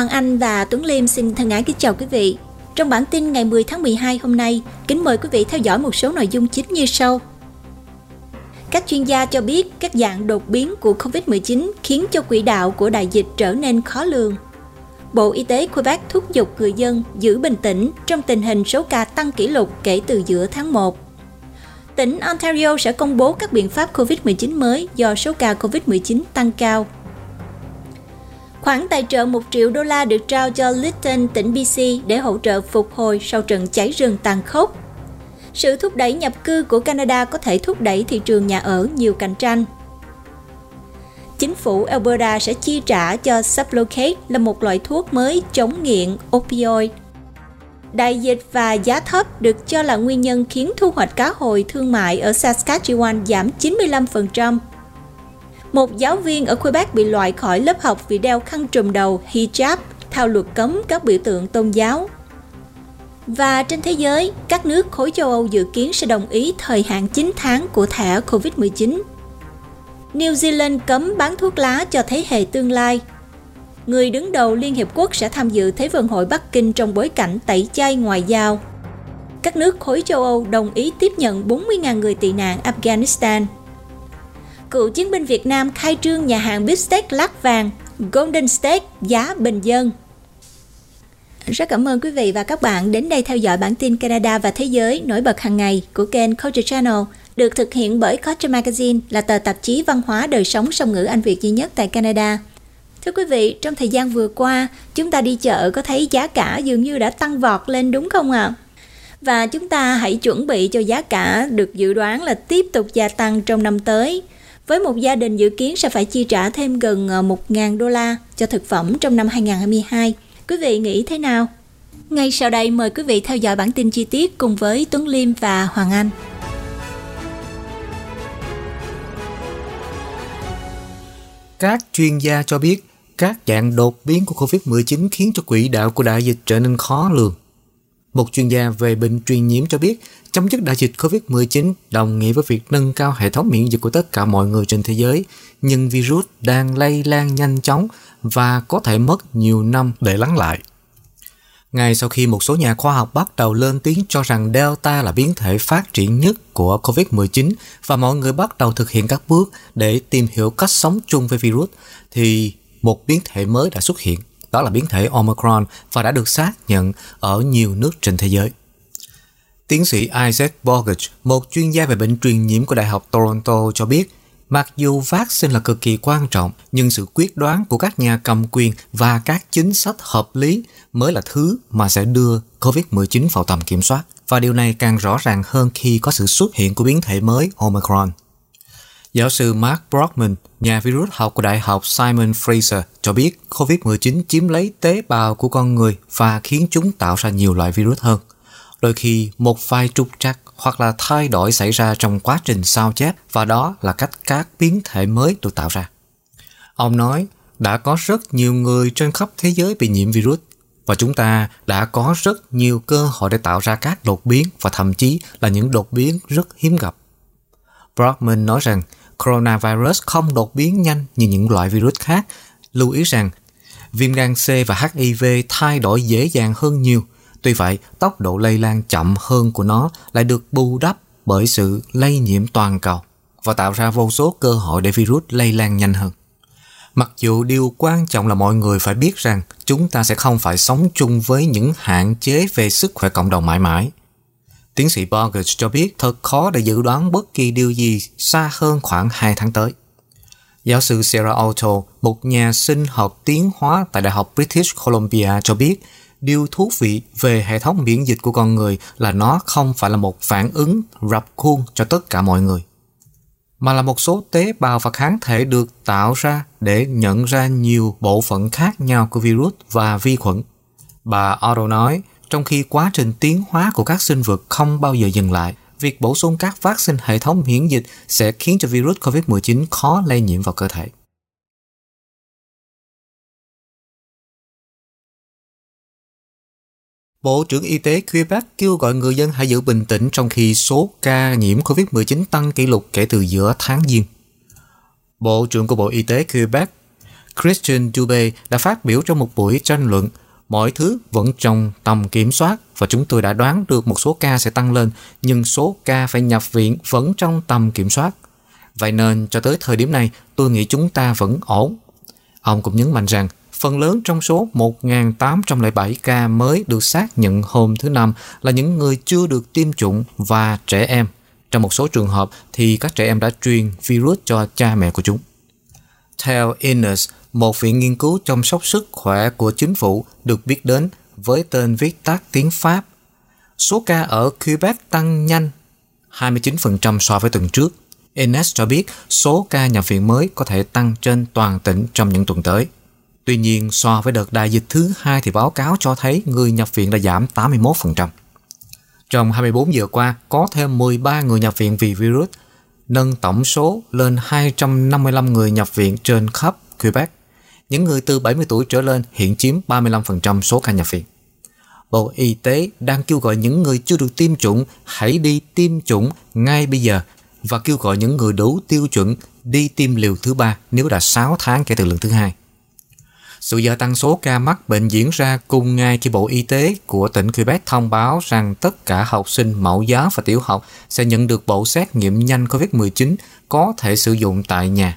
Hoàng Anh và Tuấn Liêm xin thân ái kính chào quý vị. Trong bản tin ngày 10 tháng 12 hôm nay, kính mời quý vị theo dõi một số nội dung chính như sau. Các chuyên gia cho biết các dạng đột biến của COVID-19 khiến cho quỹ đạo của đại dịch trở nên khó lường. Bộ Y tế Quebec thúc giục người dân giữ bình tĩnh trong tình hình số ca tăng kỷ lục kể từ giữa tháng 1. Tỉnh Ontario sẽ công bố các biện pháp COVID-19 mới do số ca COVID-19 tăng cao. Khoản tài trợ 1 triệu đô la được trao cho Lytton, tỉnh BC để hỗ trợ phục hồi sau trận cháy rừng tàn khốc. Sự thúc đẩy nhập cư của Canada có thể thúc đẩy thị trường nhà ở nhiều cạnh tranh. Chính phủ Alberta sẽ chi trả cho Sublocade là một loại thuốc mới chống nghiện opioid. Đại dịch và giá thấp được cho là nguyên nhân khiến thu hoạch cá hồi thương mại ở Saskatchewan giảm 95%. Một giáo viên ở Quebec bị loại khỏi lớp học vì đeo khăn trùm đầu hijab theo luật cấm các biểu tượng tôn giáo. Và trên thế giới, các nước khối châu Âu dự kiến sẽ đồng ý thời hạn 9 tháng của thẻ COVID-19. New Zealand cấm bán thuốc lá cho thế hệ tương lai. Người đứng đầu Liên Hiệp Quốc sẽ tham dự Thế vận hội Bắc Kinh trong bối cảnh tẩy chay ngoại giao. Các nước khối châu Âu đồng ý tiếp nhận 40.000 người tị nạn Afghanistan – cựu chiến binh Việt Nam khai trương nhà hàng bít steak lát vàng Golden Steak giá bình dân. Rất cảm ơn quý vị và các bạn đến đây theo dõi bản tin Canada và Thế giới nổi bật hàng ngày của kênh Culture Channel được thực hiện bởi Culture Magazine là tờ tạp chí văn hóa đời sống song ngữ Anh Việt duy nhất tại Canada. Thưa quý vị, trong thời gian vừa qua, chúng ta đi chợ có thấy giá cả dường như đã tăng vọt lên đúng không ạ? À? Và chúng ta hãy chuẩn bị cho giá cả được dự đoán là tiếp tục gia tăng trong năm tới – với một gia đình dự kiến sẽ phải chi trả thêm gần ờ, 1.000 đô la cho thực phẩm trong năm 2022. Quý vị nghĩ thế nào? Ngay sau đây, mời quý vị theo dõi bản tin chi tiết cùng với Tuấn Liêm và Hoàng Anh. Các chuyên gia cho biết, các dạng đột biến của COVID-19 khiến cho quỹ đạo của đại dịch trở nên khó lường. Một chuyên gia về bệnh truyền nhiễm cho biết chấm dứt đại dịch COVID-19 đồng nghĩa với việc nâng cao hệ thống miễn dịch của tất cả mọi người trên thế giới, nhưng virus đang lây lan nhanh chóng và có thể mất nhiều năm để lắng lại. Ngay sau khi một số nhà khoa học bắt đầu lên tiếng cho rằng Delta là biến thể phát triển nhất của COVID-19 và mọi người bắt đầu thực hiện các bước để tìm hiểu cách sống chung với virus, thì một biến thể mới đã xuất hiện đó là biến thể Omicron và đã được xác nhận ở nhiều nước trên thế giới. Tiến sĩ Isaac Borgage, một chuyên gia về bệnh truyền nhiễm của Đại học Toronto cho biết, mặc dù vaccine là cực kỳ quan trọng, nhưng sự quyết đoán của các nhà cầm quyền và các chính sách hợp lý mới là thứ mà sẽ đưa COVID-19 vào tầm kiểm soát. Và điều này càng rõ ràng hơn khi có sự xuất hiện của biến thể mới Omicron. Giáo sư Mark Brockman, nhà virus học của Đại học Simon Fraser cho biết COVID-19 chiếm lấy tế bào của con người và khiến chúng tạo ra nhiều loại virus hơn. Đôi khi một vài trục trặc hoặc là thay đổi xảy ra trong quá trình sao chép và đó là cách các biến thể mới được tạo ra. Ông nói, đã có rất nhiều người trên khắp thế giới bị nhiễm virus và chúng ta đã có rất nhiều cơ hội để tạo ra các đột biến và thậm chí là những đột biến rất hiếm gặp. Brockman nói rằng coronavirus không đột biến nhanh như những loại virus khác. Lưu ý rằng, viêm gan C và HIV thay đổi dễ dàng hơn nhiều. Tuy vậy, tốc độ lây lan chậm hơn của nó lại được bù đắp bởi sự lây nhiễm toàn cầu và tạo ra vô số cơ hội để virus lây lan nhanh hơn. Mặc dù điều quan trọng là mọi người phải biết rằng chúng ta sẽ không phải sống chung với những hạn chế về sức khỏe cộng đồng mãi mãi. Tiến sĩ Borges cho biết thật khó để dự đoán bất kỳ điều gì xa hơn khoảng 2 tháng tới. Giáo sư Sarah Otto, một nhà sinh học tiến hóa tại Đại học British Columbia cho biết điều thú vị về hệ thống miễn dịch của con người là nó không phải là một phản ứng rập khuôn cho tất cả mọi người mà là một số tế bào và kháng thể được tạo ra để nhận ra nhiều bộ phận khác nhau của virus và vi khuẩn. Bà Otto nói, trong khi quá trình tiến hóa của các sinh vật không bao giờ dừng lại. Việc bổ sung các vaccine hệ thống miễn dịch sẽ khiến cho virus COVID-19 khó lây nhiễm vào cơ thể. Bộ trưởng Y tế Quebec kêu gọi người dân hãy giữ bình tĩnh trong khi số ca nhiễm COVID-19 tăng kỷ lục kể từ giữa tháng Giêng. Bộ trưởng của Bộ Y tế Quebec, Christian Dubé, đã phát biểu trong một buổi tranh luận mọi thứ vẫn trong tầm kiểm soát và chúng tôi đã đoán được một số ca sẽ tăng lên, nhưng số ca phải nhập viện vẫn trong tầm kiểm soát. Vậy nên cho tới thời điểm này, tôi nghĩ chúng ta vẫn ổn. Ông cũng nhấn mạnh rằng phần lớn trong số 1.807 ca mới được xác nhận hôm thứ Năm là những người chưa được tiêm chủng và trẻ em. Trong một số trường hợp thì các trẻ em đã truyền virus cho cha mẹ của chúng. Theo Innes, một viện nghiên cứu chăm sóc sức khỏe của chính phủ được biết đến với tên viết tắt tiếng Pháp. Số ca ở Quebec tăng nhanh 29% so với tuần trước. Ines cho biết số ca nhập viện mới có thể tăng trên toàn tỉnh trong những tuần tới. Tuy nhiên, so với đợt đại dịch thứ hai thì báo cáo cho thấy người nhập viện đã giảm 81%. Trong 24 giờ qua, có thêm 13 người nhập viện vì virus, nâng tổng số lên 255 người nhập viện trên khắp Quebec. Những người từ 70 tuổi trở lên hiện chiếm 35% số ca nhập viện. Bộ Y tế đang kêu gọi những người chưa được tiêm chủng hãy đi tiêm chủng ngay bây giờ và kêu gọi những người đủ tiêu chuẩn đi tiêm liều thứ ba nếu đã 6 tháng kể từ lần thứ hai. Sự gia tăng số ca mắc bệnh diễn ra cùng ngày khi Bộ Y tế của tỉnh Quebec thông báo rằng tất cả học sinh mẫu giáo và tiểu học sẽ nhận được bộ xét nghiệm nhanh COVID-19 có thể sử dụng tại nhà.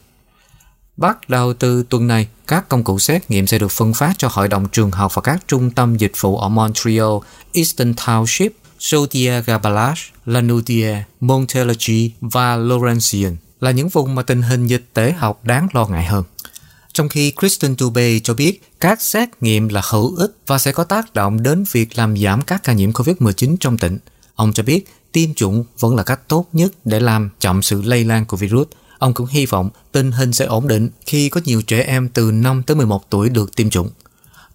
Bắt đầu từ tuần này, các công cụ xét nghiệm sẽ được phân phát cho hội đồng trường học và các trung tâm dịch vụ ở Montreal, Eastern Township, Chaudière-Gabalache, Lanaudière, Montérégie và Laurentian là những vùng mà tình hình dịch tễ học đáng lo ngại hơn. Trong khi Kristen Dubé cho biết các xét nghiệm là hữu ích và sẽ có tác động đến việc làm giảm các ca nhiễm COVID-19 trong tỉnh. Ông cho biết tiêm chủng vẫn là cách tốt nhất để làm chậm sự lây lan của virus. Ông cũng hy vọng tình hình sẽ ổn định khi có nhiều trẻ em từ 5 tới 11 tuổi được tiêm chủng.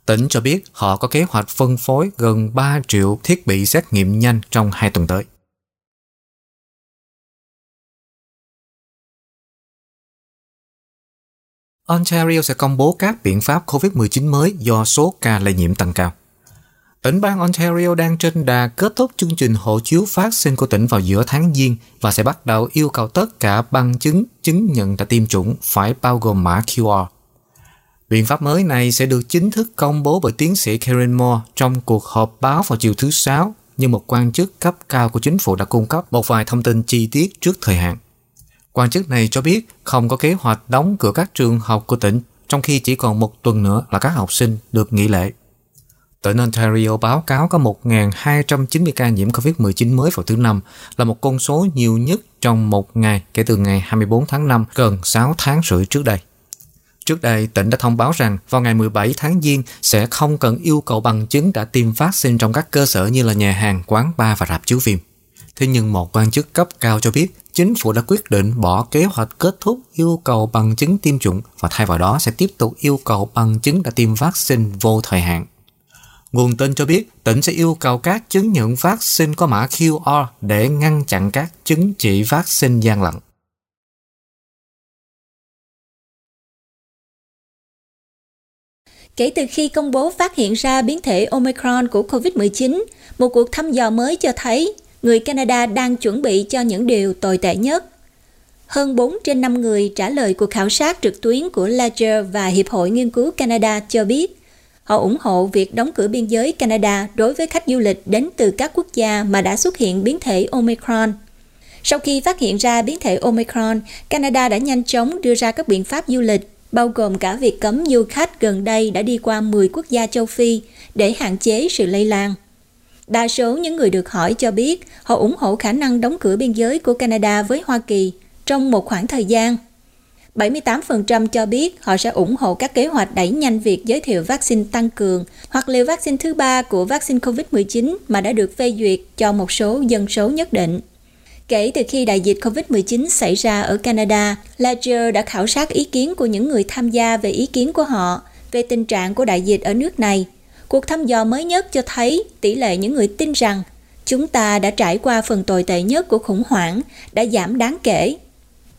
Tỉnh cho biết họ có kế hoạch phân phối gần 3 triệu thiết bị xét nghiệm nhanh trong hai tuần tới. Ontario sẽ công bố các biện pháp COVID-19 mới do số ca lây nhiễm tăng cao. Tỉnh bang Ontario đang trên đà kết thúc chương trình hộ chiếu phát sinh của tỉnh vào giữa tháng Giêng và sẽ bắt đầu yêu cầu tất cả bằng chứng chứng nhận đã tiêm chủng phải bao gồm mã QR. Biện pháp mới này sẽ được chính thức công bố bởi tiến sĩ Karen Moore trong cuộc họp báo vào chiều thứ Sáu, nhưng một quan chức cấp cao của chính phủ đã cung cấp một vài thông tin chi tiết trước thời hạn. Quan chức này cho biết không có kế hoạch đóng cửa các trường học của tỉnh trong khi chỉ còn một tuần nữa là các học sinh được nghỉ lễ. Tỉnh Ontario báo cáo có 1.290 ca nhiễm COVID-19 mới vào thứ Năm, là một con số nhiều nhất trong một ngày kể từ ngày 24 tháng 5, gần 6 tháng rưỡi trước đây. Trước đây, tỉnh đã thông báo rằng vào ngày 17 tháng Giêng sẽ không cần yêu cầu bằng chứng đã tiêm vaccine trong các cơ sở như là nhà hàng, quán bar và rạp chiếu phim. Thế nhưng một quan chức cấp cao cho biết chính phủ đã quyết định bỏ kế hoạch kết thúc yêu cầu bằng chứng tiêm chủng và thay vào đó sẽ tiếp tục yêu cầu bằng chứng đã tiêm vaccine vô thời hạn. Nguồn tin cho biết tỉnh sẽ yêu cầu các chứng nhận vaccine có mã QR để ngăn chặn các chứng chỉ vaccine gian lận. Kể từ khi công bố phát hiện ra biến thể Omicron của COVID-19, một cuộc thăm dò mới cho thấy người Canada đang chuẩn bị cho những điều tồi tệ nhất. Hơn 4 trên 5 người trả lời cuộc khảo sát trực tuyến của Ledger và Hiệp hội Nghiên cứu Canada cho biết họ ủng hộ việc đóng cửa biên giới Canada đối với khách du lịch đến từ các quốc gia mà đã xuất hiện biến thể Omicron. Sau khi phát hiện ra biến thể Omicron, Canada đã nhanh chóng đưa ra các biện pháp du lịch, bao gồm cả việc cấm du khách gần đây đã đi qua 10 quốc gia châu Phi để hạn chế sự lây lan. Đa số những người được hỏi cho biết họ ủng hộ khả năng đóng cửa biên giới của Canada với Hoa Kỳ trong một khoảng thời gian. 78% cho biết họ sẽ ủng hộ các kế hoạch đẩy nhanh việc giới thiệu vaccine tăng cường hoặc liều vaccine thứ ba của vaccine COVID-19 mà đã được phê duyệt cho một số dân số nhất định. Kể từ khi đại dịch COVID-19 xảy ra ở Canada, Ledger đã khảo sát ý kiến của những người tham gia về ý kiến của họ về tình trạng của đại dịch ở nước này – Cuộc thăm dò mới nhất cho thấy tỷ lệ những người tin rằng chúng ta đã trải qua phần tồi tệ nhất của khủng hoảng đã giảm đáng kể.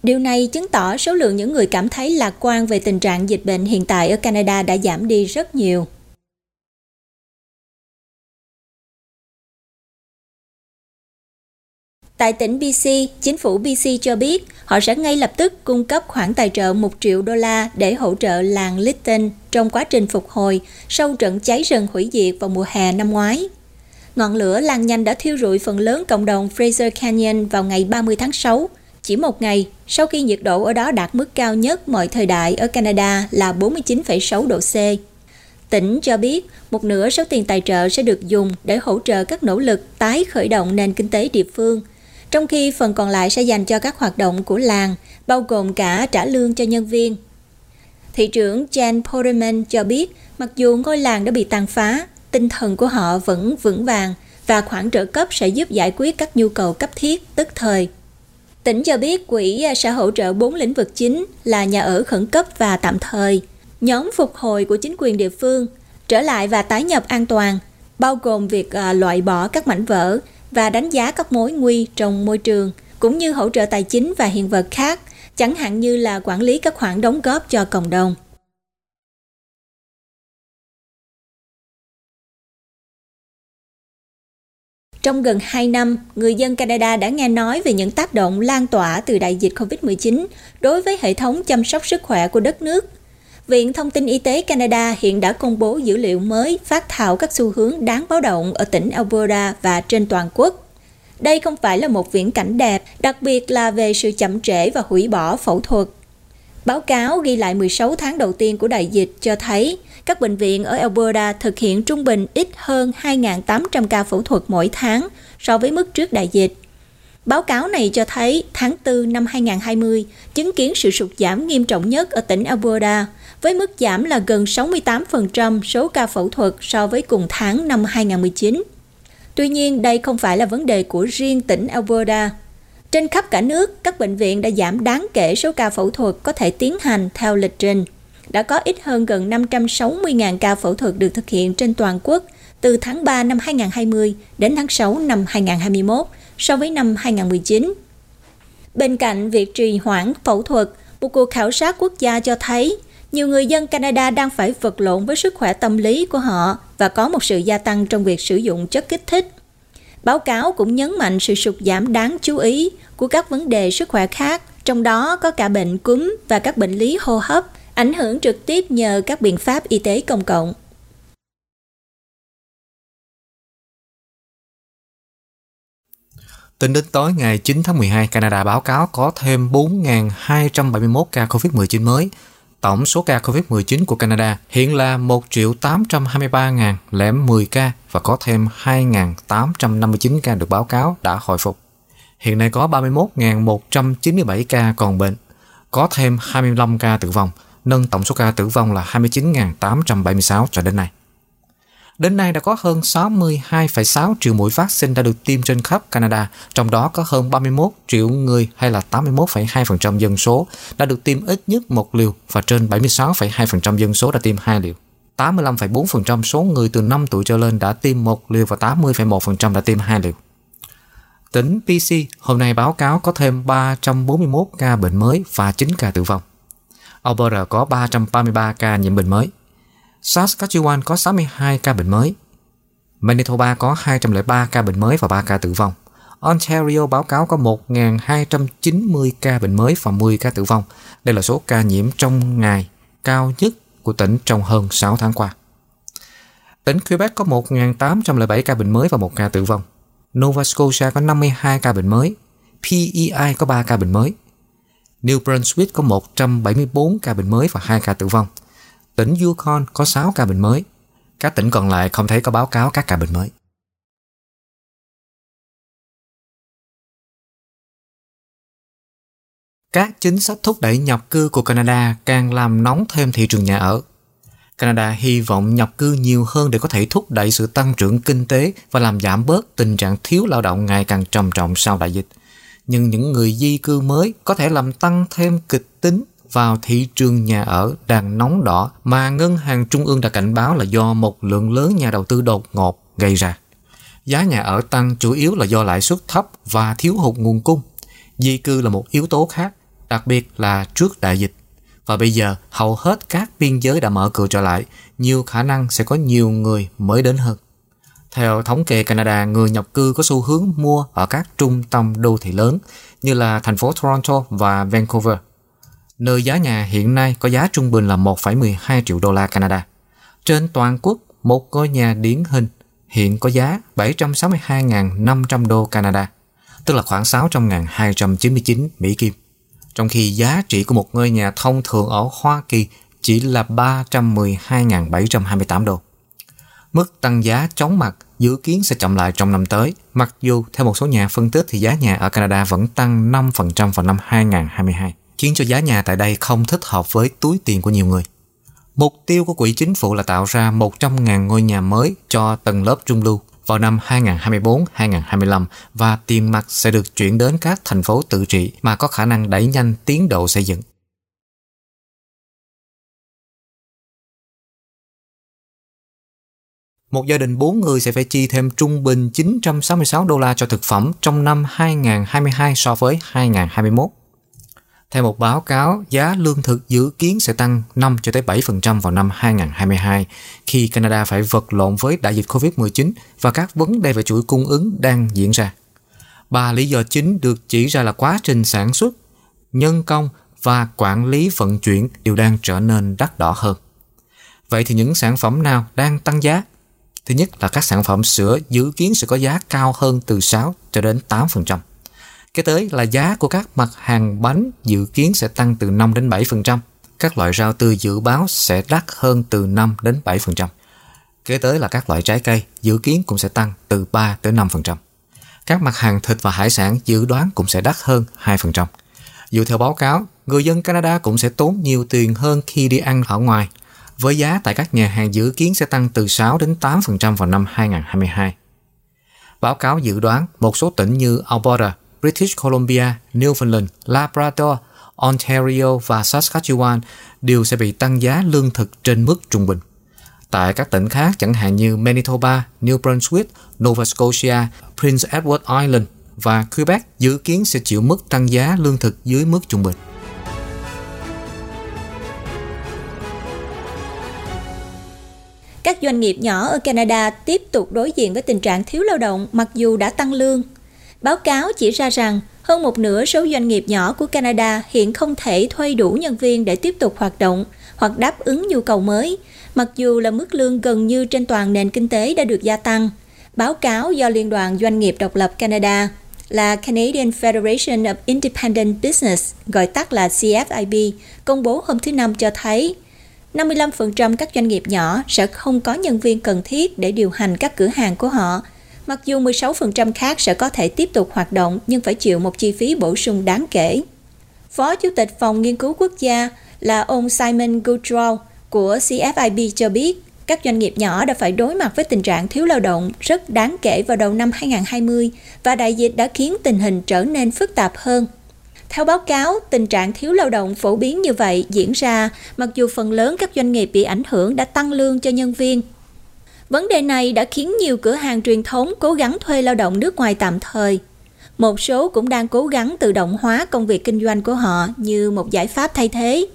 Điều này chứng tỏ số lượng những người cảm thấy lạc quan về tình trạng dịch bệnh hiện tại ở Canada đã giảm đi rất nhiều. Tại tỉnh BC, chính phủ BC cho biết họ sẽ ngay lập tức cung cấp khoản tài trợ 1 triệu đô la để hỗ trợ làng Lytton trong quá trình phục hồi sau trận cháy rừng hủy diệt vào mùa hè năm ngoái. Ngọn lửa lan nhanh đã thiêu rụi phần lớn cộng đồng Fraser Canyon vào ngày 30 tháng 6, chỉ một ngày sau khi nhiệt độ ở đó đạt mức cao nhất mọi thời đại ở Canada là 49,6 độ C. Tỉnh cho biết một nửa số tiền tài trợ sẽ được dùng để hỗ trợ các nỗ lực tái khởi động nền kinh tế địa phương, trong khi phần còn lại sẽ dành cho các hoạt động của làng, bao gồm cả trả lương cho nhân viên. Thị trưởng Jan Porterman cho biết mặc dù ngôi làng đã bị tàn phá, tinh thần của họ vẫn vững vàng và khoản trợ cấp sẽ giúp giải quyết các nhu cầu cấp thiết tức thời. Tỉnh cho biết quỹ à, sẽ hỗ trợ bốn lĩnh vực chính là nhà ở khẩn cấp và tạm thời, nhóm phục hồi của chính quyền địa phương, trở lại và tái nhập an toàn, bao gồm việc à, loại bỏ các mảnh vỡ và đánh giá các mối nguy trong môi trường, cũng như hỗ trợ tài chính và hiện vật khác, chẳng hạn như là quản lý các khoản đóng góp cho cộng đồng. Trong gần 2 năm, người dân Canada đã nghe nói về những tác động lan tỏa từ đại dịch COVID-19 đối với hệ thống chăm sóc sức khỏe của đất nước. Viện Thông tin Y tế Canada hiện đã công bố dữ liệu mới phát thảo các xu hướng đáng báo động ở tỉnh Alberta và trên toàn quốc. Đây không phải là một viễn cảnh đẹp, đặc biệt là về sự chậm trễ và hủy bỏ phẫu thuật. Báo cáo ghi lại 16 tháng đầu tiên của đại dịch cho thấy các bệnh viện ở Alberta thực hiện trung bình ít hơn 2.800 ca phẫu thuật mỗi tháng so với mức trước đại dịch. Báo cáo này cho thấy tháng 4 năm 2020 chứng kiến sự sụt giảm nghiêm trọng nhất ở tỉnh Alberta, với mức giảm là gần 68% số ca phẫu thuật so với cùng tháng năm 2019. Tuy nhiên, đây không phải là vấn đề của riêng tỉnh Alberta. Trên khắp cả nước, các bệnh viện đã giảm đáng kể số ca phẫu thuật có thể tiến hành theo lịch trình đã có ít hơn gần 560.000 ca phẫu thuật được thực hiện trên toàn quốc từ tháng 3 năm 2020 đến tháng 6 năm 2021 so với năm 2019. Bên cạnh việc trì hoãn phẫu thuật, một cuộc khảo sát quốc gia cho thấy nhiều người dân Canada đang phải vật lộn với sức khỏe tâm lý của họ và có một sự gia tăng trong việc sử dụng chất kích thích. Báo cáo cũng nhấn mạnh sự sụt giảm đáng chú ý của các vấn đề sức khỏe khác, trong đó có cả bệnh cúm và các bệnh lý hô hấp ảnh hưởng trực tiếp nhờ các biện pháp y tế công cộng. Tính đến tối ngày 9 tháng 12, Canada báo cáo có thêm 4.271 ca COVID-19 mới. Tổng số ca COVID-19 của Canada hiện là 1 823.010 ca và có thêm 2.859 ca được báo cáo đã hồi phục. Hiện nay có 31.197 ca còn bệnh, có thêm 25 ca tử vong – nâng tổng số ca tử vong là 29.876 cho đến nay. Đến nay đã có hơn 62,6 triệu mũi vaccine đã được tiêm trên khắp Canada, trong đó có hơn 31 triệu người hay là 81,2% dân số đã được tiêm ít nhất một liều và trên 76,2% dân số đã tiêm hai liều. 85,4% số người từ 5 tuổi trở lên đã tiêm một liều và 80,1% đã tiêm hai liều. Tỉnh PC hôm nay báo cáo có thêm 341 ca bệnh mới và 9 ca tử vong. Alberta có 333 ca nhiễm bệnh mới. Saskatchewan có 62 ca bệnh mới. Manitoba có 203 ca bệnh mới và 3 ca tử vong. Ontario báo cáo có 1.290 ca bệnh mới và 10 ca tử vong. Đây là số ca nhiễm trong ngày cao nhất của tỉnh trong hơn 6 tháng qua. Tỉnh Quebec có 1.807 ca bệnh mới và 1 ca tử vong. Nova Scotia có 52 ca bệnh mới. PEI có 3 ca bệnh mới. New Brunswick có 174 ca bệnh mới và 2 ca tử vong. Tỉnh Yukon có 6 ca bệnh mới. Các tỉnh còn lại không thấy có báo cáo các ca bệnh mới. Các chính sách thúc đẩy nhập cư của Canada càng làm nóng thêm thị trường nhà ở. Canada hy vọng nhập cư nhiều hơn để có thể thúc đẩy sự tăng trưởng kinh tế và làm giảm bớt tình trạng thiếu lao động ngày càng trầm trọng sau đại dịch nhưng những người di cư mới có thể làm tăng thêm kịch tính vào thị trường nhà ở đang nóng đỏ mà Ngân hàng Trung ương đã cảnh báo là do một lượng lớn nhà đầu tư đột ngột gây ra. Giá nhà ở tăng chủ yếu là do lãi suất thấp và thiếu hụt nguồn cung. Di cư là một yếu tố khác, đặc biệt là trước đại dịch. Và bây giờ hầu hết các biên giới đã mở cửa trở lại, nhiều khả năng sẽ có nhiều người mới đến hơn. Theo thống kê Canada, người nhập cư có xu hướng mua ở các trung tâm đô thị lớn như là thành phố Toronto và Vancouver, nơi giá nhà hiện nay có giá trung bình là 1,12 triệu đô la Canada. Trên toàn quốc, một ngôi nhà điển hình hiện có giá 762.500 đô Canada, tức là khoảng 600.299 Mỹ Kim. Trong khi giá trị của một ngôi nhà thông thường ở Hoa Kỳ chỉ là 312.728 đô. Mức tăng giá chóng mặt dự kiến sẽ chậm lại trong năm tới, mặc dù theo một số nhà phân tích thì giá nhà ở Canada vẫn tăng 5% vào năm 2022, khiến cho giá nhà tại đây không thích hợp với túi tiền của nhiều người. Mục tiêu của quỹ chính phủ là tạo ra 100.000 ngôi nhà mới cho tầng lớp trung lưu vào năm 2024-2025 và tiền mặt sẽ được chuyển đến các thành phố tự trị mà có khả năng đẩy nhanh tiến độ xây dựng. Một gia đình 4 người sẽ phải chi thêm trung bình 966 đô la cho thực phẩm trong năm 2022 so với 2021. Theo một báo cáo, giá lương thực dự kiến sẽ tăng 5 cho tới 7% vào năm 2022 khi Canada phải vật lộn với đại dịch Covid-19 và các vấn đề về chuỗi cung ứng đang diễn ra. Ba lý do chính được chỉ ra là quá trình sản xuất, nhân công và quản lý vận chuyển đều đang trở nên đắt đỏ hơn. Vậy thì những sản phẩm nào đang tăng giá? Thứ nhất là các sản phẩm sữa dự kiến sẽ có giá cao hơn từ 6 cho đến 8%. Kế tới là giá của các mặt hàng bánh dự kiến sẽ tăng từ 5 đến 7%. Các loại rau tươi dự báo sẽ đắt hơn từ 5 đến 7%. Kế tới là các loại trái cây dự kiến cũng sẽ tăng từ 3 tới 5%. Các mặt hàng thịt và hải sản dự đoán cũng sẽ đắt hơn 2%. Dựa theo báo cáo, người dân Canada cũng sẽ tốn nhiều tiền hơn khi đi ăn ở ngoài, với giá tại các nhà hàng dự kiến sẽ tăng từ 6 đến 8% vào năm 2022. Báo cáo dự đoán một số tỉnh như Alberta, British Columbia, Newfoundland, Labrador, Ontario và Saskatchewan đều sẽ bị tăng giá lương thực trên mức trung bình. Tại các tỉnh khác chẳng hạn như Manitoba, New Brunswick, Nova Scotia, Prince Edward Island và Quebec dự kiến sẽ chịu mức tăng giá lương thực dưới mức trung bình. Các doanh nghiệp nhỏ ở Canada tiếp tục đối diện với tình trạng thiếu lao động mặc dù đã tăng lương. Báo cáo chỉ ra rằng hơn một nửa số doanh nghiệp nhỏ của Canada hiện không thể thuê đủ nhân viên để tiếp tục hoạt động hoặc đáp ứng nhu cầu mới, mặc dù là mức lương gần như trên toàn nền kinh tế đã được gia tăng. Báo cáo do Liên đoàn Doanh nghiệp độc lập Canada là Canadian Federation of Independent Business, gọi tắt là CFIB, công bố hôm thứ Năm cho thấy 55% các doanh nghiệp nhỏ sẽ không có nhân viên cần thiết để điều hành các cửa hàng của họ, mặc dù 16% khác sẽ có thể tiếp tục hoạt động nhưng phải chịu một chi phí bổ sung đáng kể. Phó Chủ tịch Phòng Nghiên cứu Quốc gia là ông Simon Goodrow của CFIB cho biết, các doanh nghiệp nhỏ đã phải đối mặt với tình trạng thiếu lao động rất đáng kể vào đầu năm 2020 và đại dịch đã khiến tình hình trở nên phức tạp hơn. Theo báo cáo, tình trạng thiếu lao động phổ biến như vậy diễn ra mặc dù phần lớn các doanh nghiệp bị ảnh hưởng đã tăng lương cho nhân viên. Vấn đề này đã khiến nhiều cửa hàng truyền thống cố gắng thuê lao động nước ngoài tạm thời. Một số cũng đang cố gắng tự động hóa công việc kinh doanh của họ như một giải pháp thay thế.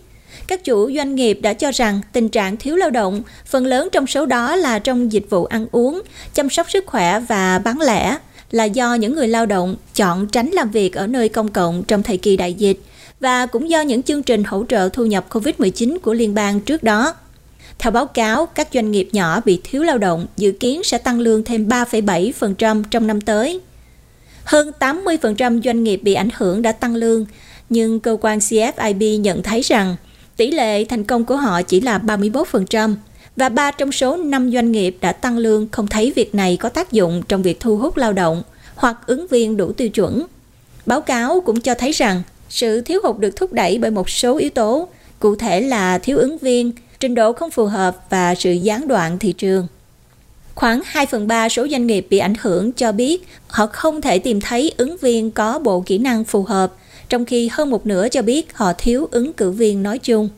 Các chủ doanh nghiệp đã cho rằng tình trạng thiếu lao động, phần lớn trong số đó là trong dịch vụ ăn uống, chăm sóc sức khỏe và bán lẻ, là do những người lao động chọn tránh làm việc ở nơi công cộng trong thời kỳ đại dịch và cũng do những chương trình hỗ trợ thu nhập COVID-19 của liên bang trước đó. Theo báo cáo, các doanh nghiệp nhỏ bị thiếu lao động dự kiến sẽ tăng lương thêm 3,7% trong năm tới. Hơn 80% doanh nghiệp bị ảnh hưởng đã tăng lương, nhưng cơ quan CFIB nhận thấy rằng tỷ lệ thành công của họ chỉ là 31% và 3 trong số 5 doanh nghiệp đã tăng lương không thấy việc này có tác dụng trong việc thu hút lao động hoặc ứng viên đủ tiêu chuẩn. Báo cáo cũng cho thấy rằng sự thiếu hụt được thúc đẩy bởi một số yếu tố, cụ thể là thiếu ứng viên, trình độ không phù hợp và sự gián đoạn thị trường. Khoảng 2 phần 3 số doanh nghiệp bị ảnh hưởng cho biết họ không thể tìm thấy ứng viên có bộ kỹ năng phù hợp, trong khi hơn một nửa cho biết họ thiếu ứng cử viên nói chung.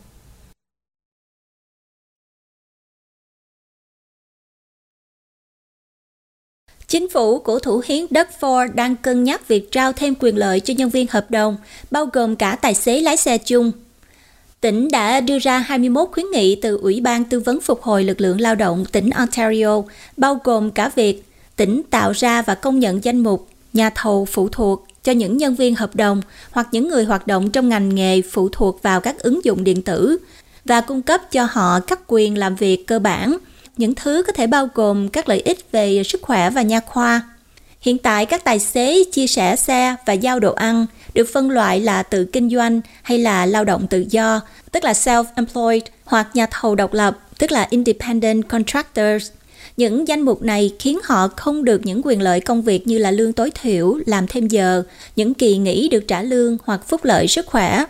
Chính phủ của thủ hiến Doug Ford đang cân nhắc việc trao thêm quyền lợi cho nhân viên hợp đồng, bao gồm cả tài xế lái xe chung. Tỉnh đã đưa ra 21 khuyến nghị từ Ủy ban Tư vấn Phục hồi Lực lượng Lao động tỉnh Ontario, bao gồm cả việc tỉnh tạo ra và công nhận danh mục nhà thầu phụ thuộc cho những nhân viên hợp đồng hoặc những người hoạt động trong ngành nghề phụ thuộc vào các ứng dụng điện tử và cung cấp cho họ các quyền làm việc cơ bản. Những thứ có thể bao gồm các lợi ích về sức khỏe và nha khoa. Hiện tại các tài xế chia sẻ xe và giao đồ ăn được phân loại là tự kinh doanh hay là lao động tự do, tức là self-employed, hoặc nhà thầu độc lập, tức là independent contractors. Những danh mục này khiến họ không được những quyền lợi công việc như là lương tối thiểu, làm thêm giờ, những kỳ nghỉ được trả lương hoặc phúc lợi sức khỏe.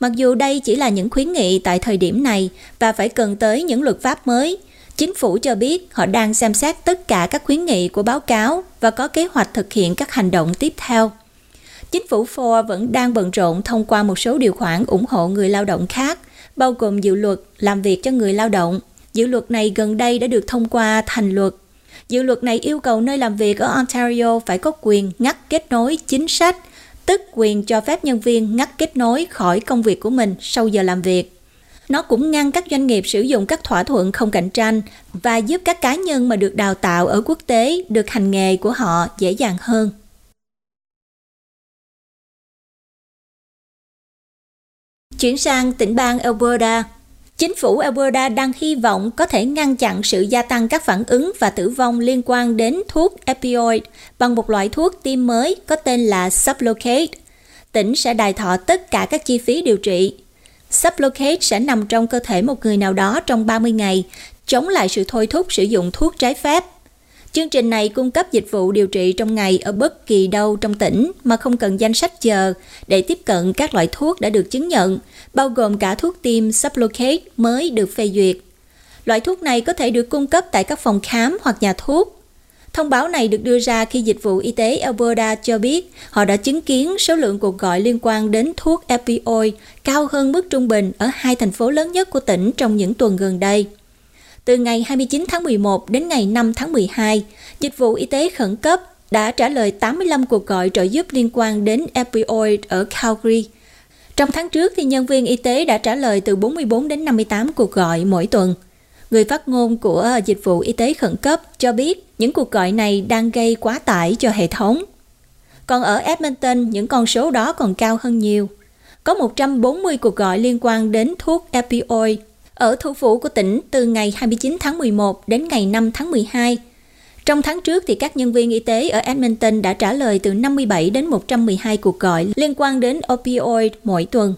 Mặc dù đây chỉ là những khuyến nghị tại thời điểm này và phải cần tới những luật pháp mới, chính phủ cho biết họ đang xem xét tất cả các khuyến nghị của báo cáo và có kế hoạch thực hiện các hành động tiếp theo. Chính phủ Ford vẫn đang bận rộn thông qua một số điều khoản ủng hộ người lao động khác, bao gồm dự luật làm việc cho người lao động. Dự luật này gần đây đã được thông qua thành luật. Dự luật này yêu cầu nơi làm việc ở Ontario phải có quyền ngắt kết nối chính sách, tức quyền cho phép nhân viên ngắt kết nối khỏi công việc của mình sau giờ làm việc. Nó cũng ngăn các doanh nghiệp sử dụng các thỏa thuận không cạnh tranh và giúp các cá nhân mà được đào tạo ở quốc tế được hành nghề của họ dễ dàng hơn. Chuyển sang tỉnh bang Alberta, Chính phủ Alberta đang hy vọng có thể ngăn chặn sự gia tăng các phản ứng và tử vong liên quan đến thuốc opioid bằng một loại thuốc tiêm mới có tên là Sublocade. Tỉnh sẽ đài thọ tất cả các chi phí điều trị. Sublocade sẽ nằm trong cơ thể một người nào đó trong 30 ngày, chống lại sự thôi thúc sử dụng thuốc trái phép. Chương trình này cung cấp dịch vụ điều trị trong ngày ở bất kỳ đâu trong tỉnh mà không cần danh sách chờ để tiếp cận các loại thuốc đã được chứng nhận, bao gồm cả thuốc tiêm Sublocade mới được phê duyệt. Loại thuốc này có thể được cung cấp tại các phòng khám hoặc nhà thuốc. Thông báo này được đưa ra khi Dịch vụ Y tế Alberta cho biết họ đã chứng kiến số lượng cuộc gọi liên quan đến thuốc opioid cao hơn mức trung bình ở hai thành phố lớn nhất của tỉnh trong những tuần gần đây. Từ ngày 29 tháng 11 đến ngày 5 tháng 12, Dịch vụ Y tế khẩn cấp đã trả lời 85 cuộc gọi trợ giúp liên quan đến opioid ở Calgary. Trong tháng trước thì nhân viên y tế đã trả lời từ 44 đến 58 cuộc gọi mỗi tuần. Người phát ngôn của Dịch vụ Y tế khẩn cấp cho biết những cuộc gọi này đang gây quá tải cho hệ thống. Còn ở Edmonton, những con số đó còn cao hơn nhiều. Có 140 cuộc gọi liên quan đến thuốc opioid ở thủ phủ của tỉnh từ ngày 29 tháng 11 đến ngày 5 tháng 12. Trong tháng trước thì các nhân viên y tế ở Edmonton đã trả lời từ 57 đến 112 cuộc gọi liên quan đến opioid mỗi tuần.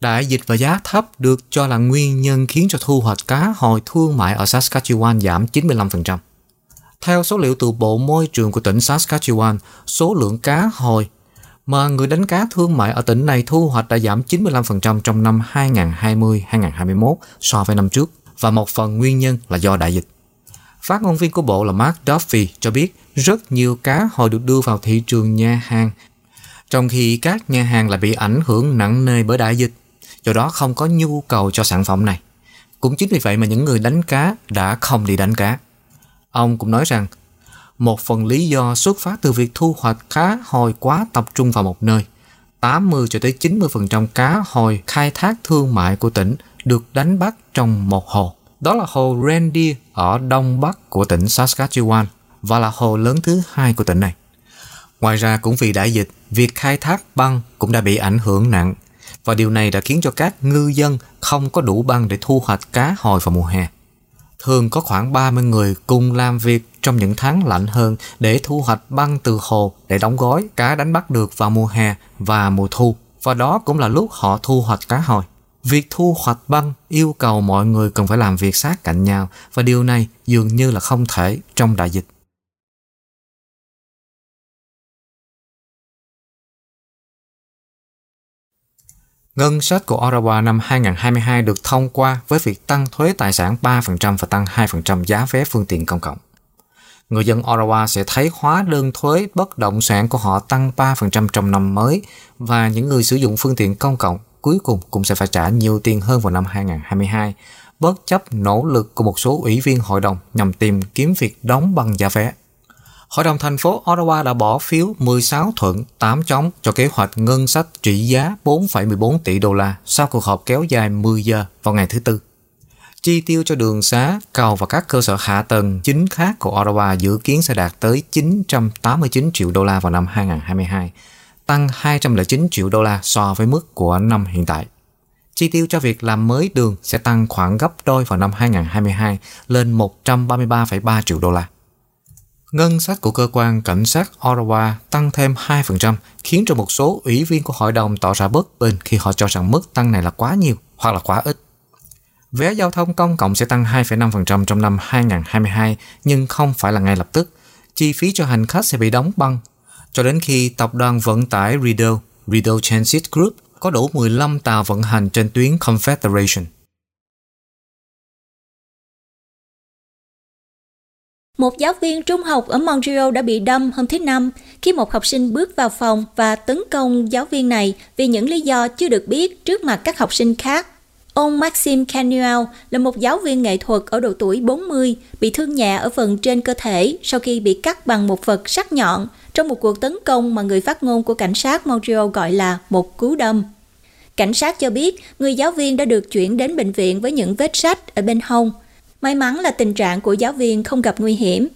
Đại dịch và giá thấp được cho là nguyên nhân khiến cho thu hoạch cá hồi thương mại ở Saskatchewan giảm 95%. Theo số liệu từ Bộ Môi trường của tỉnh Saskatchewan, số lượng cá hồi mà người đánh cá thương mại ở tỉnh này thu hoạch đã giảm 95% trong năm 2020-2021 so với năm trước và một phần nguyên nhân là do đại dịch. Phát ngôn viên của bộ là Mark Duffy cho biết rất nhiều cá hồi được đưa vào thị trường nhà hàng, trong khi các nhà hàng lại bị ảnh hưởng nặng nề bởi đại dịch, do đó không có nhu cầu cho sản phẩm này. Cũng chính vì vậy mà những người đánh cá đã không đi đánh cá. Ông cũng nói rằng một phần lý do xuất phát từ việc thu hoạch cá hồi quá tập trung vào một nơi. 80 cho tới 90% cá hồi khai thác thương mại của tỉnh được đánh bắt trong một hồ. Đó là hồ Reindeer ở đông bắc của tỉnh Saskatchewan và là hồ lớn thứ hai của tỉnh này. Ngoài ra cũng vì đại dịch, việc khai thác băng cũng đã bị ảnh hưởng nặng và điều này đã khiến cho các ngư dân không có đủ băng để thu hoạch cá hồi vào mùa hè thường có khoảng 30 người cùng làm việc trong những tháng lạnh hơn để thu hoạch băng từ hồ để đóng gói cá đánh bắt được vào mùa hè và mùa thu. Và đó cũng là lúc họ thu hoạch cá hồi. Việc thu hoạch băng yêu cầu mọi người cần phải làm việc sát cạnh nhau và điều này dường như là không thể trong đại dịch. Ngân sách của Ottawa năm 2022 được thông qua với việc tăng thuế tài sản 3% và tăng 2% giá vé phương tiện công cộng. Người dân Ottawa sẽ thấy hóa đơn thuế bất động sản của họ tăng 3% trong năm mới và những người sử dụng phương tiện công cộng cuối cùng cũng sẽ phải trả nhiều tiền hơn vào năm 2022, bất chấp nỗ lực của một số ủy viên hội đồng nhằm tìm kiếm việc đóng bằng giá vé. Hội đồng thành phố Ottawa đã bỏ phiếu 16 thuận 8 chống cho kế hoạch ngân sách trị giá 4,14 tỷ đô la sau cuộc họp kéo dài 10 giờ vào ngày thứ Tư. Chi tiêu cho đường xá, cầu và các cơ sở hạ tầng chính khác của Ottawa dự kiến sẽ đạt tới 989 triệu đô la vào năm 2022, tăng 209 triệu đô la so với mức của năm hiện tại. Chi tiêu cho việc làm mới đường sẽ tăng khoảng gấp đôi vào năm 2022 lên 133,3 triệu đô la. Ngân sách của cơ quan cảnh sát Ottawa tăng thêm 2%, khiến cho một số ủy viên của hội đồng tỏ ra bất bình khi họ cho rằng mức tăng này là quá nhiều hoặc là quá ít. Vé giao thông công cộng sẽ tăng 2,5% trong năm 2022, nhưng không phải là ngay lập tức. Chi phí cho hành khách sẽ bị đóng băng cho đến khi tập đoàn vận tải Rideau, Rideau Transit Group có đủ 15 tàu vận hành trên tuyến Confederation. Một giáo viên trung học ở Montreal đã bị đâm hôm thứ Năm khi một học sinh bước vào phòng và tấn công giáo viên này vì những lý do chưa được biết trước mặt các học sinh khác. Ông Maxim Canuel là một giáo viên nghệ thuật ở độ tuổi 40, bị thương nhẹ ở phần trên cơ thể sau khi bị cắt bằng một vật sắc nhọn trong một cuộc tấn công mà người phát ngôn của cảnh sát Montreal gọi là một cú đâm. Cảnh sát cho biết người giáo viên đã được chuyển đến bệnh viện với những vết sách ở bên hông. May mắn là tình trạng của giáo viên không gặp nguy hiểm.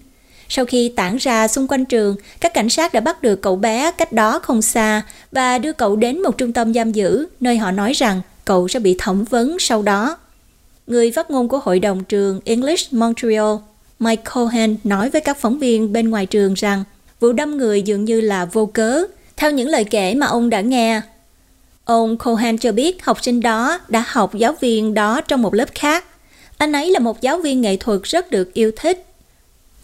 Sau khi tản ra xung quanh trường, các cảnh sát đã bắt được cậu bé cách đó không xa và đưa cậu đến một trung tâm giam giữ, nơi họ nói rằng cậu sẽ bị thẩm vấn sau đó. Người phát ngôn của Hội đồng trường English Montreal, Mike Cohen nói với các phóng viên bên ngoài trường rằng vụ đâm người dường như là vô cớ, theo những lời kể mà ông đã nghe. Ông Cohen cho biết học sinh đó đã học giáo viên đó trong một lớp khác. Anh ấy là một giáo viên nghệ thuật rất được yêu thích.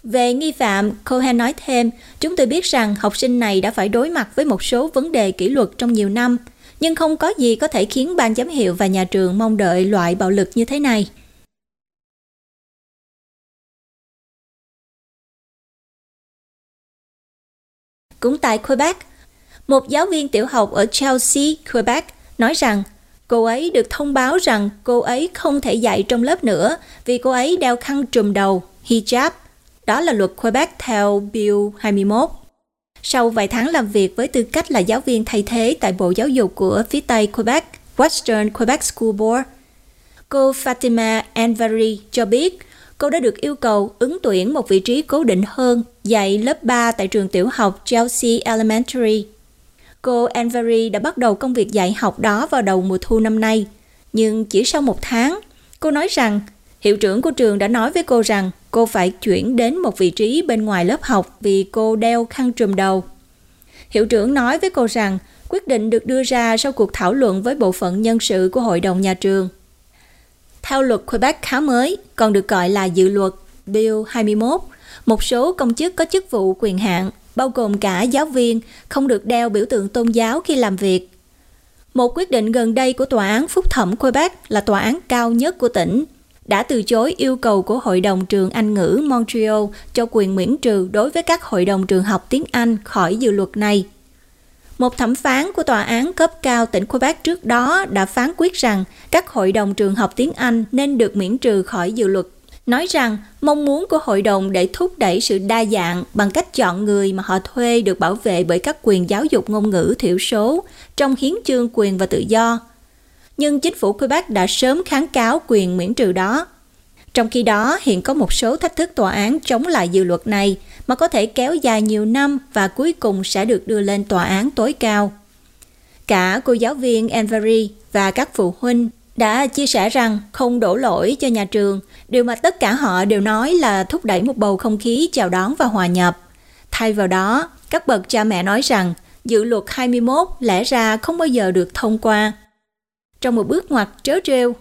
Về nghi phạm, Cohen nói thêm, chúng tôi biết rằng học sinh này đã phải đối mặt với một số vấn đề kỷ luật trong nhiều năm – nhưng không có gì có thể khiến ban giám hiệu và nhà trường mong đợi loại bạo lực như thế này. Cũng tại Quebec, một giáo viên tiểu học ở Chelsea, Quebec nói rằng cô ấy được thông báo rằng cô ấy không thể dạy trong lớp nữa vì cô ấy đeo khăn trùm đầu, hijab. Đó là luật Quebec theo Bill 21. Sau vài tháng làm việc với tư cách là giáo viên thay thế tại Bộ Giáo dục của phía Tây Quebec, Western Quebec School Board, cô Fatima Anvari cho biết cô đã được yêu cầu ứng tuyển một vị trí cố định hơn dạy lớp 3 tại trường tiểu học Chelsea Elementary. Cô Anvari đã bắt đầu công việc dạy học đó vào đầu mùa thu năm nay, nhưng chỉ sau một tháng, cô nói rằng hiệu trưởng của trường đã nói với cô rằng cô phải chuyển đến một vị trí bên ngoài lớp học vì cô đeo khăn trùm đầu. Hiệu trưởng nói với cô rằng quyết định được đưa ra sau cuộc thảo luận với bộ phận nhân sự của hội đồng nhà trường. Theo luật Quebec khá mới, còn được gọi là dự luật Bill 21, một số công chức có chức vụ quyền hạn, bao gồm cả giáo viên, không được đeo biểu tượng tôn giáo khi làm việc. Một quyết định gần đây của Tòa án Phúc thẩm Quebec là tòa án cao nhất của tỉnh, đã từ chối yêu cầu của Hội đồng trường Anh ngữ Montreal cho quyền miễn trừ đối với các hội đồng trường học tiếng Anh khỏi dự luật này. Một thẩm phán của tòa án cấp cao tỉnh Quebec trước đó đã phán quyết rằng các hội đồng trường học tiếng Anh nên được miễn trừ khỏi dự luật nói rằng mong muốn của hội đồng để thúc đẩy sự đa dạng bằng cách chọn người mà họ thuê được bảo vệ bởi các quyền giáo dục ngôn ngữ thiểu số trong hiến chương quyền và tự do nhưng chính phủ Quebec đã sớm kháng cáo quyền miễn trừ đó. Trong khi đó, hiện có một số thách thức tòa án chống lại dự luật này mà có thể kéo dài nhiều năm và cuối cùng sẽ được đưa lên tòa án tối cao. Cả cô giáo viên Anvari và các phụ huynh đã chia sẻ rằng không đổ lỗi cho nhà trường, điều mà tất cả họ đều nói là thúc đẩy một bầu không khí chào đón và hòa nhập. Thay vào đó, các bậc cha mẹ nói rằng dự luật 21 lẽ ra không bao giờ được thông qua trong một bước ngoặt trớ trêu,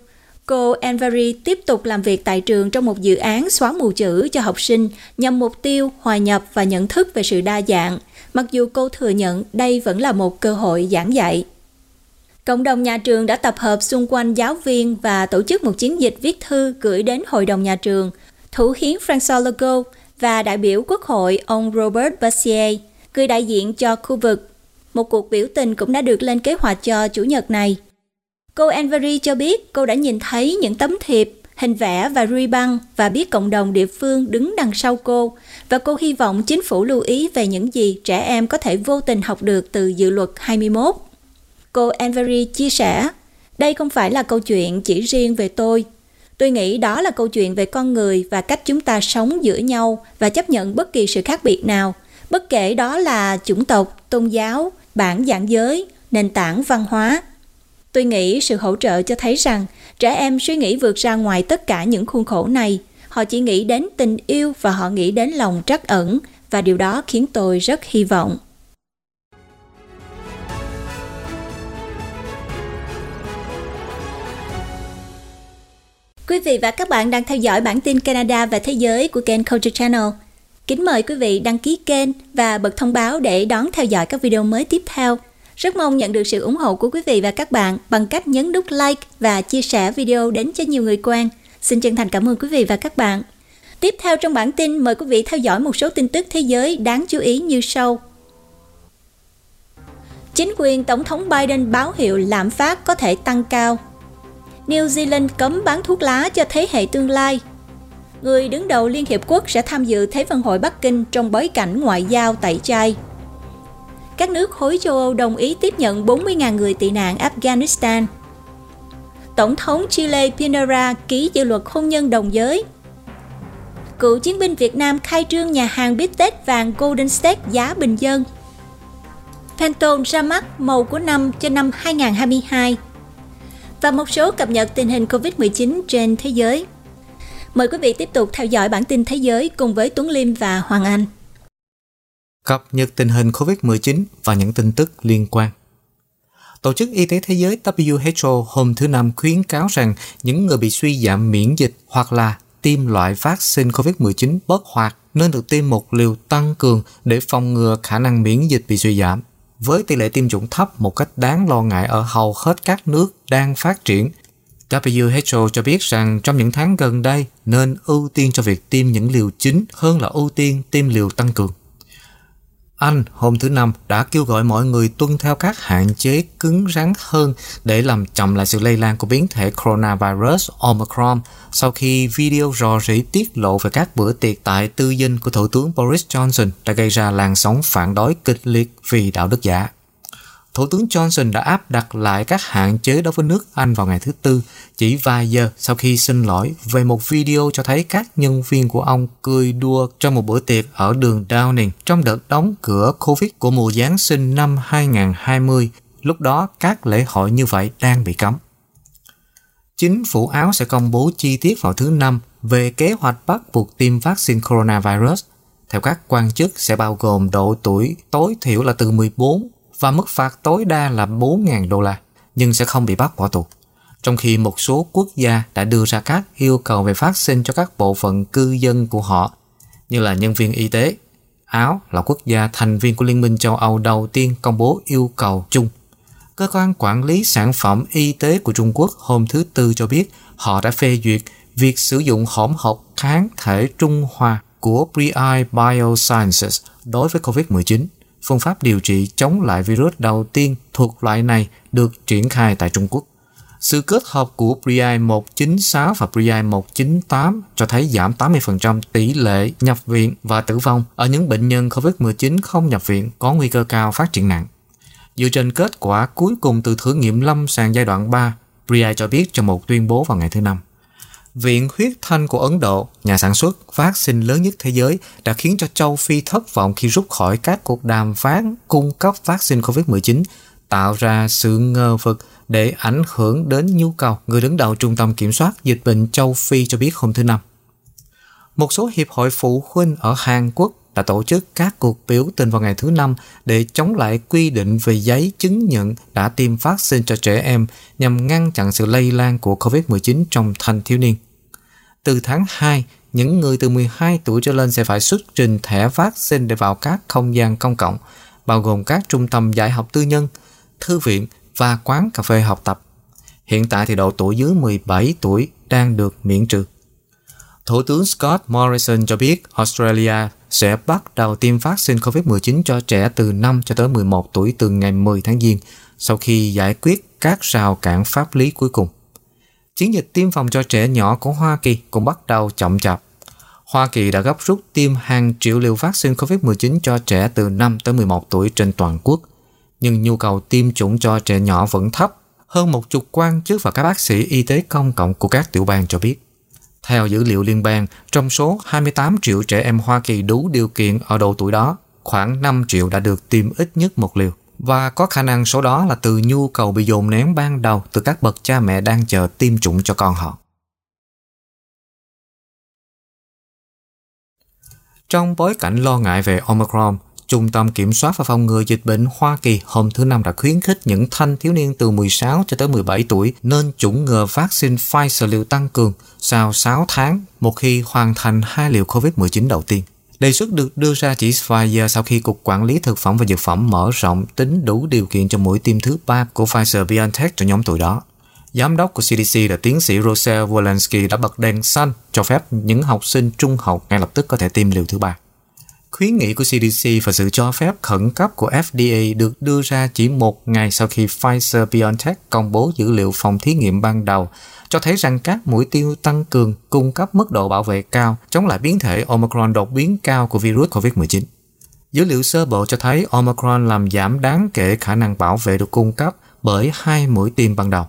cô Anvari tiếp tục làm việc tại trường trong một dự án xóa mù chữ cho học sinh nhằm mục tiêu hòa nhập và nhận thức về sự đa dạng, mặc dù cô thừa nhận đây vẫn là một cơ hội giảng dạy. Cộng đồng nhà trường đã tập hợp xung quanh giáo viên và tổ chức một chiến dịch viết thư gửi đến hội đồng nhà trường, thủ hiến François Legault và đại biểu quốc hội ông Robert Bassier, người đại diện cho khu vực. Một cuộc biểu tình cũng đã được lên kế hoạch cho Chủ nhật này. Cô Anvari cho biết cô đã nhìn thấy những tấm thiệp hình vẽ và ruy băng và biết cộng đồng địa phương đứng đằng sau cô và cô hy vọng chính phủ lưu ý về những gì trẻ em có thể vô tình học được từ dự luật 21. Cô anvery chia sẻ, đây không phải là câu chuyện chỉ riêng về tôi. Tôi nghĩ đó là câu chuyện về con người và cách chúng ta sống giữa nhau và chấp nhận bất kỳ sự khác biệt nào, bất kể đó là chủng tộc, tôn giáo, bản dạng giới, nền tảng văn hóa. Tôi nghĩ sự hỗ trợ cho thấy rằng trẻ em suy nghĩ vượt ra ngoài tất cả những khuôn khổ này. Họ chỉ nghĩ đến tình yêu và họ nghĩ đến lòng trắc ẩn và điều đó khiến tôi rất hy vọng. Quý vị và các bạn đang theo dõi bản tin Canada và Thế giới của kênh Culture Channel. Kính mời quý vị đăng ký kênh và bật thông báo để đón theo dõi các video mới tiếp theo. Rất mong nhận được sự ủng hộ của quý vị và các bạn bằng cách nhấn nút like và chia sẻ video đến cho nhiều người quen. Xin chân thành cảm ơn quý vị và các bạn. Tiếp theo trong bản tin, mời quý vị theo dõi một số tin tức thế giới đáng chú ý như sau. Chính quyền Tổng thống Biden báo hiệu lạm phát có thể tăng cao. New Zealand cấm bán thuốc lá cho thế hệ tương lai. Người đứng đầu Liên Hiệp Quốc sẽ tham dự Thế vận hội Bắc Kinh trong bối cảnh ngoại giao tẩy chay các nước khối châu Âu đồng ý tiếp nhận 40.000 người tị nạn Afghanistan. Tổng thống Chile Pinera ký dự luật hôn nhân đồng giới. Cựu chiến binh Việt Nam khai trương nhà hàng bít tết vàng Golden State giá bình dân. Pantone ra mắt màu của năm cho năm 2022 và một số cập nhật tình hình COVID-19 trên thế giới. Mời quý vị tiếp tục theo dõi bản tin thế giới cùng với Tuấn Liêm và Hoàng Anh cập nhật tình hình COVID-19 và những tin tức liên quan. Tổ chức Y tế Thế giới WHO hôm thứ Năm khuyến cáo rằng những người bị suy giảm miễn dịch hoặc là tiêm loại vaccine COVID-19 bất hoạt nên được tiêm một liều tăng cường để phòng ngừa khả năng miễn dịch bị suy giảm. Với tỷ lệ tiêm chủng thấp một cách đáng lo ngại ở hầu hết các nước đang phát triển, WHO cho biết rằng trong những tháng gần đây nên ưu tiên cho việc tiêm những liều chính hơn là ưu tiên tiêm liều tăng cường. Anh hôm thứ Năm đã kêu gọi mọi người tuân theo các hạn chế cứng rắn hơn để làm chậm lại sự lây lan của biến thể coronavirus Omicron sau khi video rò rỉ tiết lộ về các bữa tiệc tại tư dinh của Thủ tướng Boris Johnson đã gây ra làn sóng phản đối kịch liệt vì đạo đức giả. Thủ tướng Johnson đã áp đặt lại các hạn chế đối với nước Anh vào ngày thứ Tư, chỉ vài giờ sau khi xin lỗi về một video cho thấy các nhân viên của ông cười đua trong một bữa tiệc ở đường Downing trong đợt đóng cửa Covid của mùa Giáng sinh năm 2020. Lúc đó, các lễ hội như vậy đang bị cấm. Chính phủ Áo sẽ công bố chi tiết vào thứ Năm về kế hoạch bắt buộc tiêm vaccine coronavirus. Theo các quan chức sẽ bao gồm độ tuổi tối thiểu là từ 14 và mức phạt tối đa là 4.000 đô la, nhưng sẽ không bị bắt bỏ tù. Trong khi một số quốc gia đã đưa ra các yêu cầu về phát sinh cho các bộ phận cư dân của họ, như là nhân viên y tế, Áo là quốc gia thành viên của Liên minh châu Âu đầu tiên công bố yêu cầu chung. Cơ quan quản lý sản phẩm y tế của Trung Quốc hôm thứ Tư cho biết họ đã phê duyệt việc sử dụng hỗn hợp kháng thể Trung hòa của Bri Biosciences đối với COVID-19 phương pháp điều trị chống lại virus đầu tiên thuộc loại này được triển khai tại Trung Quốc. Sự kết hợp của PRI 196 và PRI 198 cho thấy giảm 80% tỷ lệ nhập viện và tử vong ở những bệnh nhân COVID-19 không nhập viện có nguy cơ cao phát triển nặng. Dựa trên kết quả cuối cùng từ thử nghiệm lâm sàng giai đoạn 3, PRI cho biết trong một tuyên bố vào ngày thứ Năm. Viện Huyết Thanh của Ấn Độ, nhà sản xuất vaccine lớn nhất thế giới, đã khiến cho châu Phi thất vọng khi rút khỏi các cuộc đàm phán cung cấp vaccine COVID-19, tạo ra sự ngờ vực để ảnh hưởng đến nhu cầu. Người đứng đầu Trung tâm Kiểm soát Dịch bệnh châu Phi cho biết hôm thứ Năm. Một số hiệp hội phụ huynh ở Hàn Quốc đã tổ chức các cuộc biểu tình vào ngày thứ Năm để chống lại quy định về giấy chứng nhận đã tiêm vaccine cho trẻ em nhằm ngăn chặn sự lây lan của COVID-19 trong thanh thiếu niên. Từ tháng 2, những người từ 12 tuổi trở lên sẽ phải xuất trình thẻ vaccine để vào các không gian công cộng, bao gồm các trung tâm dạy học tư nhân, thư viện và quán cà phê học tập. Hiện tại thì độ tuổi dưới 17 tuổi đang được miễn trừ. Thủ tướng Scott Morrison cho biết Australia sẽ bắt đầu tiêm vaccine COVID-19 cho trẻ từ 5 cho tới 11 tuổi từ ngày 10 tháng Giêng sau khi giải quyết các rào cản pháp lý cuối cùng chiến dịch tiêm phòng cho trẻ nhỏ của Hoa Kỳ cũng bắt đầu chậm chạp. Hoa Kỳ đã gấp rút tiêm hàng triệu liều vaccine COVID-19 cho trẻ từ 5 tới 11 tuổi trên toàn quốc, nhưng nhu cầu tiêm chủng cho trẻ nhỏ vẫn thấp. Hơn một chục quan chức và các bác sĩ y tế công cộng của các tiểu bang cho biết. Theo dữ liệu liên bang, trong số 28 triệu trẻ em Hoa Kỳ đủ điều kiện ở độ tuổi đó, khoảng 5 triệu đã được tiêm ít nhất một liều. Và có khả năng số đó là từ nhu cầu bị dồn nén ban đầu từ các bậc cha mẹ đang chờ tiêm chủng cho con họ. Trong bối cảnh lo ngại về Omicron, Trung tâm Kiểm soát và Phòng ngừa Dịch bệnh Hoa Kỳ hôm thứ Năm đã khuyến khích những thanh thiếu niên từ 16 cho tới 17 tuổi nên chủng ngừa vaccine Pfizer liều tăng cường sau 6 tháng một khi hoàn thành hai liều COVID-19 đầu tiên. Đề xuất được đưa ra chỉ vài giờ sau khi Cục Quản lý Thực phẩm và Dược phẩm mở rộng tính đủ điều kiện cho mũi tiêm thứ ba của Pfizer-BioNTech cho nhóm tuổi đó. Giám đốc của CDC là tiến sĩ Rosel Walensky đã bật đèn xanh cho phép những học sinh trung học ngay lập tức có thể tiêm liều thứ ba. Khuyến nghị của CDC và sự cho phép khẩn cấp của FDA được đưa ra chỉ một ngày sau khi Pfizer-BioNTech công bố dữ liệu phòng thí nghiệm ban đầu, cho thấy rằng các mũi tiêu tăng cường cung cấp mức độ bảo vệ cao chống lại biến thể Omicron đột biến cao của virus COVID-19. Dữ liệu sơ bộ cho thấy Omicron làm giảm đáng kể khả năng bảo vệ được cung cấp bởi hai mũi tiêm ban đầu.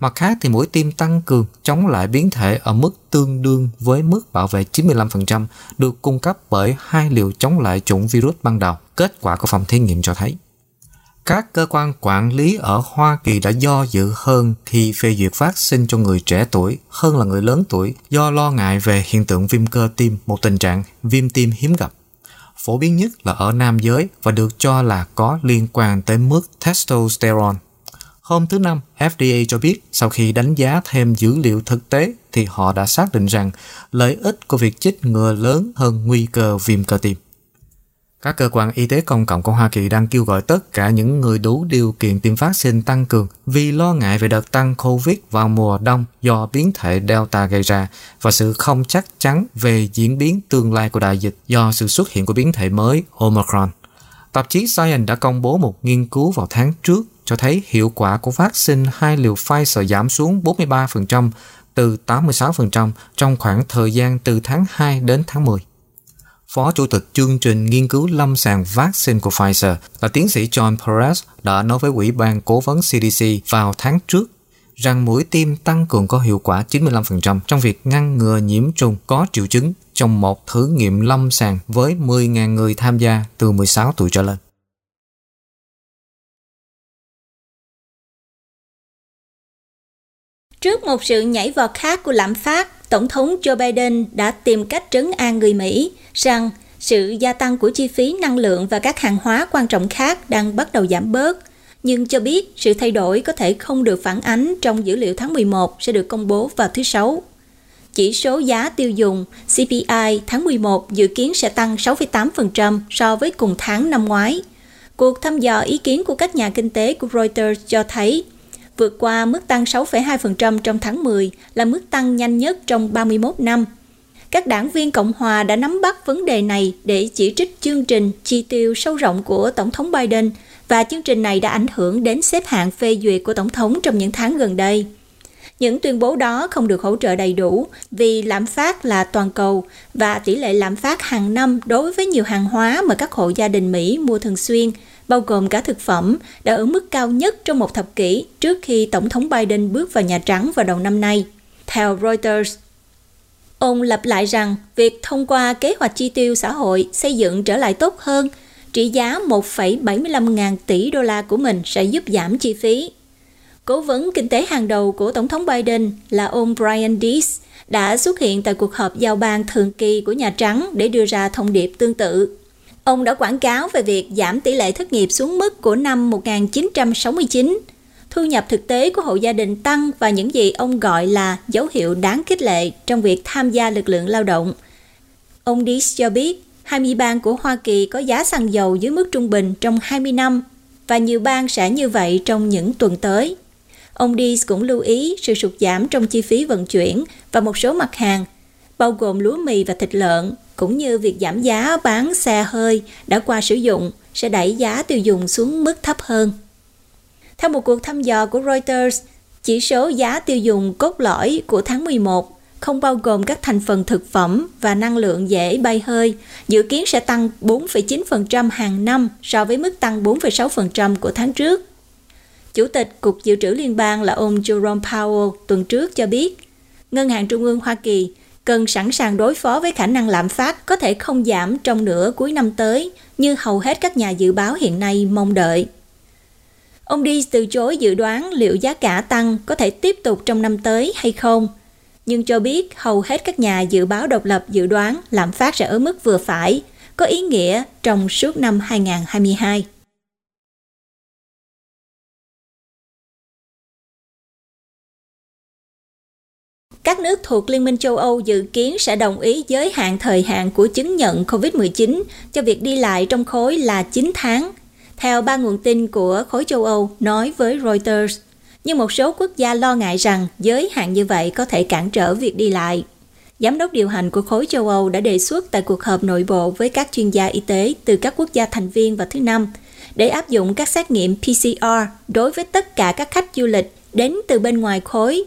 Mặt khác thì mũi tiêm tăng cường chống lại biến thể ở mức tương đương với mức bảo vệ 95% được cung cấp bởi hai liều chống lại chủng virus ban đầu. Kết quả của phòng thí nghiệm cho thấy. Các cơ quan quản lý ở Hoa Kỳ đã do dự hơn khi phê duyệt vaccine cho người trẻ tuổi hơn là người lớn tuổi do lo ngại về hiện tượng viêm cơ tim, một tình trạng viêm tim hiếm gặp. Phổ biến nhất là ở nam giới và được cho là có liên quan tới mức testosterone Hôm thứ Năm, FDA cho biết sau khi đánh giá thêm dữ liệu thực tế thì họ đã xác định rằng lợi ích của việc chích ngừa lớn hơn nguy cơ viêm cơ tim. Các cơ quan y tế công cộng của Hoa Kỳ đang kêu gọi tất cả những người đủ điều kiện tiêm vaccine tăng cường vì lo ngại về đợt tăng COVID vào mùa đông do biến thể Delta gây ra và sự không chắc chắn về diễn biến tương lai của đại dịch do sự xuất hiện của biến thể mới Omicron. Tạp chí Science đã công bố một nghiên cứu vào tháng trước cho thấy hiệu quả của vaccine hai liều Pfizer giảm xuống 43% từ 86% trong khoảng thời gian từ tháng 2 đến tháng 10. Phó Chủ tịch chương trình nghiên cứu lâm sàng vaccine của Pfizer là tiến sĩ John Perez đã nói với Ủy ban Cố vấn CDC vào tháng trước rằng mũi tiêm tăng cường có hiệu quả 95% trong việc ngăn ngừa nhiễm trùng có triệu chứng trong một thử nghiệm lâm sàng với 10.000 người tham gia từ 16 tuổi trở lên. Trước một sự nhảy vọt khác của lạm phát, Tổng thống Joe Biden đã tìm cách trấn an người Mỹ rằng sự gia tăng của chi phí năng lượng và các hàng hóa quan trọng khác đang bắt đầu giảm bớt, nhưng cho biết sự thay đổi có thể không được phản ánh trong dữ liệu tháng 11 sẽ được công bố vào thứ Sáu. Chỉ số giá tiêu dùng CPI tháng 11 dự kiến sẽ tăng 6,8% so với cùng tháng năm ngoái. Cuộc thăm dò ý kiến của các nhà kinh tế của Reuters cho thấy vượt qua mức tăng 6,2% trong tháng 10 là mức tăng nhanh nhất trong 31 năm. Các đảng viên Cộng hòa đã nắm bắt vấn đề này để chỉ trích chương trình chi tiêu sâu rộng của Tổng thống Biden và chương trình này đã ảnh hưởng đến xếp hạng phê duyệt của Tổng thống trong những tháng gần đây. Những tuyên bố đó không được hỗ trợ đầy đủ vì lạm phát là toàn cầu và tỷ lệ lạm phát hàng năm đối với nhiều hàng hóa mà các hộ gia đình Mỹ mua thường xuyên bao gồm cả thực phẩm, đã ở mức cao nhất trong một thập kỷ trước khi Tổng thống Biden bước vào Nhà Trắng vào đầu năm nay. Theo Reuters, ông lặp lại rằng việc thông qua kế hoạch chi tiêu xã hội xây dựng trở lại tốt hơn, trị giá 1,75 ngàn tỷ đô la của mình sẽ giúp giảm chi phí. Cố vấn kinh tế hàng đầu của Tổng thống Biden là ông Brian Deese đã xuất hiện tại cuộc họp giao ban thường kỳ của Nhà Trắng để đưa ra thông điệp tương tự. Ông đã quảng cáo về việc giảm tỷ lệ thất nghiệp xuống mức của năm 1969. Thu nhập thực tế của hộ gia đình tăng và những gì ông gọi là dấu hiệu đáng khích lệ trong việc tham gia lực lượng lao động. Ông Dees cho biết 20 bang của Hoa Kỳ có giá xăng dầu dưới mức trung bình trong 20 năm và nhiều bang sẽ như vậy trong những tuần tới. Ông Dees cũng lưu ý sự sụt giảm trong chi phí vận chuyển và một số mặt hàng, bao gồm lúa mì và thịt lợn, cũng như việc giảm giá bán xe hơi đã qua sử dụng sẽ đẩy giá tiêu dùng xuống mức thấp hơn. Theo một cuộc thăm dò của Reuters, Chỉ số giá tiêu dùng cốt lõi của tháng 11 không bao gồm các thành phần thực phẩm và năng lượng dễ bay hơi, dự kiến sẽ tăng 4,9% hàng năm so với mức tăng 4,6% của tháng trước. Chủ tịch Cục Dự trữ Liên bang là ông Jerome Powell tuần trước cho biết, Ngân hàng Trung ương Hoa Kỳ cần sẵn sàng đối phó với khả năng lạm phát có thể không giảm trong nửa cuối năm tới như hầu hết các nhà dự báo hiện nay mong đợi. Ông đi từ chối dự đoán liệu giá cả tăng có thể tiếp tục trong năm tới hay không, nhưng cho biết hầu hết các nhà dự báo độc lập dự đoán lạm phát sẽ ở mức vừa phải, có ý nghĩa trong suốt năm 2022. Các nước thuộc Liên minh châu Âu dự kiến sẽ đồng ý giới hạn thời hạn của chứng nhận COVID-19 cho việc đi lại trong khối là 9 tháng, theo ba nguồn tin của khối châu Âu nói với Reuters. Nhưng một số quốc gia lo ngại rằng giới hạn như vậy có thể cản trở việc đi lại. Giám đốc điều hành của khối châu Âu đã đề xuất tại cuộc họp nội bộ với các chuyên gia y tế từ các quốc gia thành viên vào thứ Năm để áp dụng các xét nghiệm PCR đối với tất cả các khách du lịch đến từ bên ngoài khối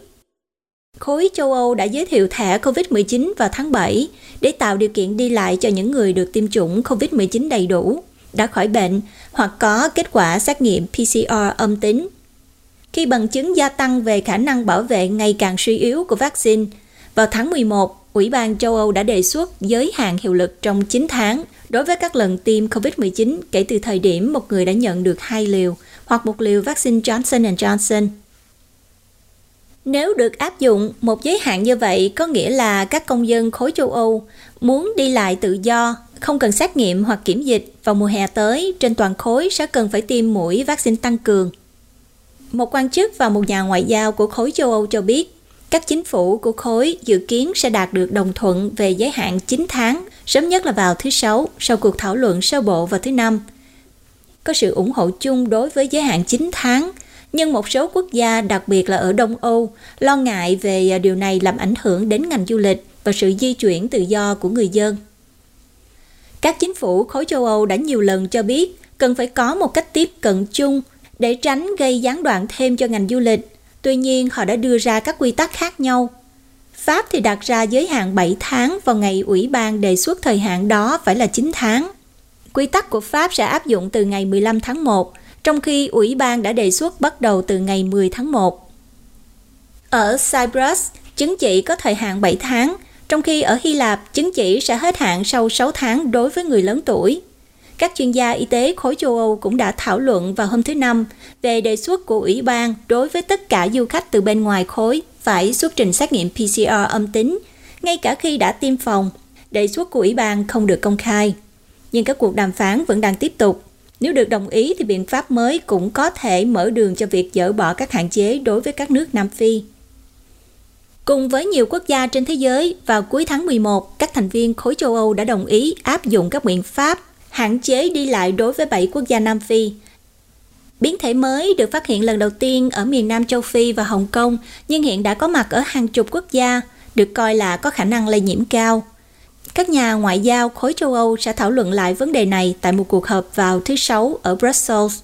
Khối châu Âu đã giới thiệu thẻ COVID-19 vào tháng 7 để tạo điều kiện đi lại cho những người được tiêm chủng COVID-19 đầy đủ, đã khỏi bệnh hoặc có kết quả xét nghiệm PCR âm tính. Khi bằng chứng gia tăng về khả năng bảo vệ ngày càng suy yếu của vaccine, vào tháng 11, Ủy ban châu Âu đã đề xuất giới hạn hiệu lực trong 9 tháng đối với các lần tiêm COVID-19 kể từ thời điểm một người đã nhận được hai liều hoặc một liều vaccine Johnson Johnson. Nếu được áp dụng một giới hạn như vậy có nghĩa là các công dân khối châu Âu muốn đi lại tự do, không cần xét nghiệm hoặc kiểm dịch vào mùa hè tới trên toàn khối sẽ cần phải tiêm mũi vaccine tăng cường. Một quan chức và một nhà ngoại giao của khối châu Âu cho biết, các chính phủ của khối dự kiến sẽ đạt được đồng thuận về giới hạn 9 tháng, sớm nhất là vào thứ Sáu, sau cuộc thảo luận sơ bộ vào thứ Năm. Có sự ủng hộ chung đối với giới hạn 9 tháng nhưng một số quốc gia, đặc biệt là ở Đông Âu, lo ngại về à, điều này làm ảnh hưởng đến ngành du lịch và sự di chuyển tự do của người dân. Các chính phủ khối châu Âu đã nhiều lần cho biết cần phải có một cách tiếp cận chung để tránh gây gián đoạn thêm cho ngành du lịch. Tuy nhiên, họ đã đưa ra các quy tắc khác nhau. Pháp thì đặt ra giới hạn 7 tháng vào ngày ủy ban đề xuất thời hạn đó phải là 9 tháng. Quy tắc của Pháp sẽ áp dụng từ ngày 15 tháng 1 trong khi Ủy ban đã đề xuất bắt đầu từ ngày 10 tháng 1. Ở Cyprus, chứng chỉ có thời hạn 7 tháng, trong khi ở Hy Lạp, chứng chỉ sẽ hết hạn sau 6 tháng đối với người lớn tuổi. Các chuyên gia y tế khối châu Âu cũng đã thảo luận vào hôm thứ Năm về đề xuất của Ủy ban đối với tất cả du khách từ bên ngoài khối phải xuất trình xét nghiệm PCR âm tính, ngay cả khi đã tiêm phòng. Đề xuất của Ủy ban không được công khai. Nhưng các cuộc đàm phán vẫn đang tiếp tục nếu được đồng ý thì biện pháp mới cũng có thể mở đường cho việc dỡ bỏ các hạn chế đối với các nước Nam Phi. Cùng với nhiều quốc gia trên thế giới, vào cuối tháng 11, các thành viên khối châu Âu đã đồng ý áp dụng các biện pháp hạn chế đi lại đối với 7 quốc gia Nam Phi. Biến thể mới được phát hiện lần đầu tiên ở miền Nam châu Phi và Hồng Kông, nhưng hiện đã có mặt ở hàng chục quốc gia, được coi là có khả năng lây nhiễm cao. Các nhà ngoại giao khối châu Âu sẽ thảo luận lại vấn đề này tại một cuộc họp vào thứ Sáu ở Brussels.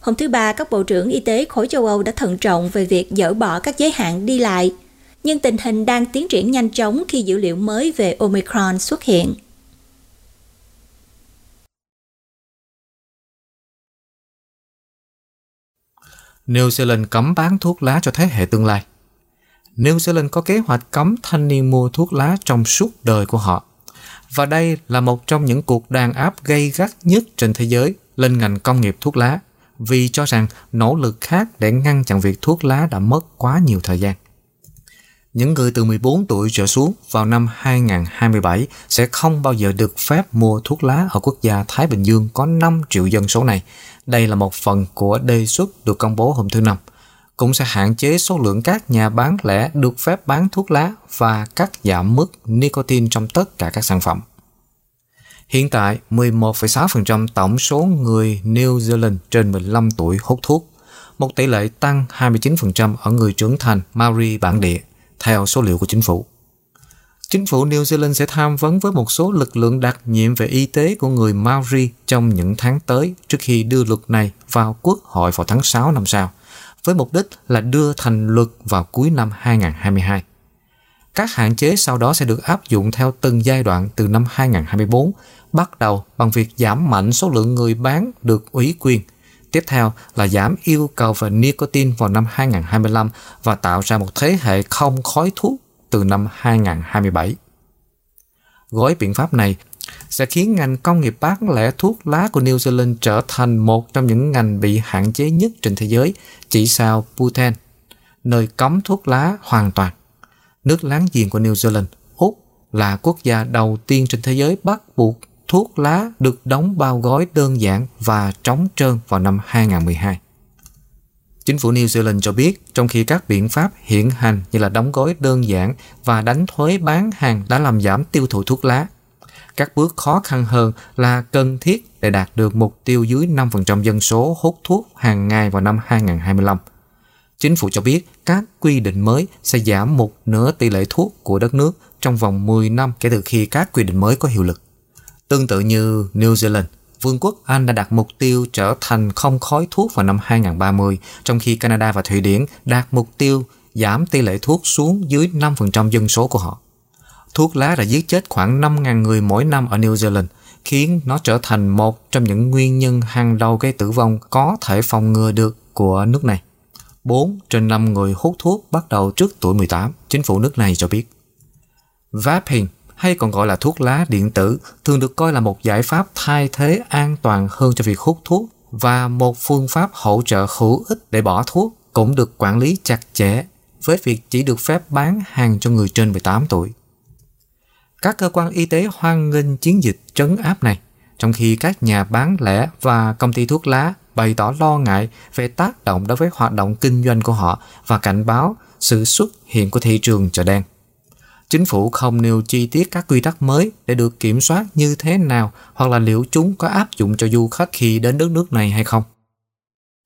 Hôm thứ Ba, các bộ trưởng y tế khối châu Âu đã thận trọng về việc dỡ bỏ các giới hạn đi lại, nhưng tình hình đang tiến triển nhanh chóng khi dữ liệu mới về Omicron xuất hiện. New Zealand cấm bán thuốc lá cho thế hệ tương lai. New Zealand có kế hoạch cấm thanh niên mua thuốc lá trong suốt đời của họ. Và đây là một trong những cuộc đàn áp gây gắt nhất trên thế giới lên ngành công nghiệp thuốc lá, vì cho rằng nỗ lực khác để ngăn chặn việc thuốc lá đã mất quá nhiều thời gian. Những người từ 14 tuổi trở xuống vào năm 2027 sẽ không bao giờ được phép mua thuốc lá ở quốc gia Thái Bình Dương có 5 triệu dân số này. Đây là một phần của đề xuất được công bố hôm thứ Năm – cũng sẽ hạn chế số lượng các nhà bán lẻ được phép bán thuốc lá và cắt giảm mức nicotine trong tất cả các sản phẩm. Hiện tại, 11,6% tổng số người New Zealand trên 15 tuổi hút thuốc, một tỷ lệ tăng 29% ở người trưởng thành Maori bản địa, theo số liệu của chính phủ. Chính phủ New Zealand sẽ tham vấn với một số lực lượng đặc nhiệm về y tế của người Maori trong những tháng tới trước khi đưa luật này vào quốc hội vào tháng 6 năm sau với mục đích là đưa thành luật vào cuối năm 2022. Các hạn chế sau đó sẽ được áp dụng theo từng giai đoạn từ năm 2024, bắt đầu bằng việc giảm mạnh số lượng người bán được ủy quyền. Tiếp theo là giảm yêu cầu về nicotine vào năm 2025 và tạo ra một thế hệ không khói thuốc từ năm 2027. Gói biện pháp này sẽ khiến ngành công nghiệp bán lẻ thuốc lá của New Zealand trở thành một trong những ngành bị hạn chế nhất trên thế giới, chỉ sau Bhutan, nơi cấm thuốc lá hoàn toàn. Nước láng giềng của New Zealand, Úc là quốc gia đầu tiên trên thế giới bắt buộc thuốc lá được đóng bao gói đơn giản và trống trơn vào năm 2012. Chính phủ New Zealand cho biết trong khi các biện pháp hiện hành như là đóng gói đơn giản và đánh thuế bán hàng đã làm giảm tiêu thụ thuốc lá, các bước khó khăn hơn là cần thiết để đạt được mục tiêu dưới 5% dân số hút thuốc hàng ngày vào năm 2025. Chính phủ cho biết các quy định mới sẽ giảm một nửa tỷ lệ thuốc của đất nước trong vòng 10 năm kể từ khi các quy định mới có hiệu lực. Tương tự như New Zealand, Vương quốc Anh đã đặt mục tiêu trở thành không khói thuốc vào năm 2030, trong khi Canada và Thụy Điển đạt mục tiêu giảm tỷ lệ thuốc xuống dưới 5% dân số của họ. Thuốc lá đã giết chết khoảng 5.000 người mỗi năm ở New Zealand, khiến nó trở thành một trong những nguyên nhân hàng đầu gây tử vong có thể phòng ngừa được của nước này. 4 trên 5 người hút thuốc bắt đầu trước tuổi 18, chính phủ nước này cho biết. Vaping hay còn gọi là thuốc lá điện tử thường được coi là một giải pháp thay thế an toàn hơn cho việc hút thuốc và một phương pháp hỗ trợ hữu ích để bỏ thuốc cũng được quản lý chặt chẽ với việc chỉ được phép bán hàng cho người trên 18 tuổi. Các cơ quan y tế hoan nghênh chiến dịch trấn áp này, trong khi các nhà bán lẻ và công ty thuốc lá bày tỏ lo ngại về tác động đối với hoạt động kinh doanh của họ và cảnh báo sự xuất hiện của thị trường chợ đen. Chính phủ không nêu chi tiết các quy tắc mới để được kiểm soát như thế nào hoặc là liệu chúng có áp dụng cho du khách khi đến đất nước này hay không.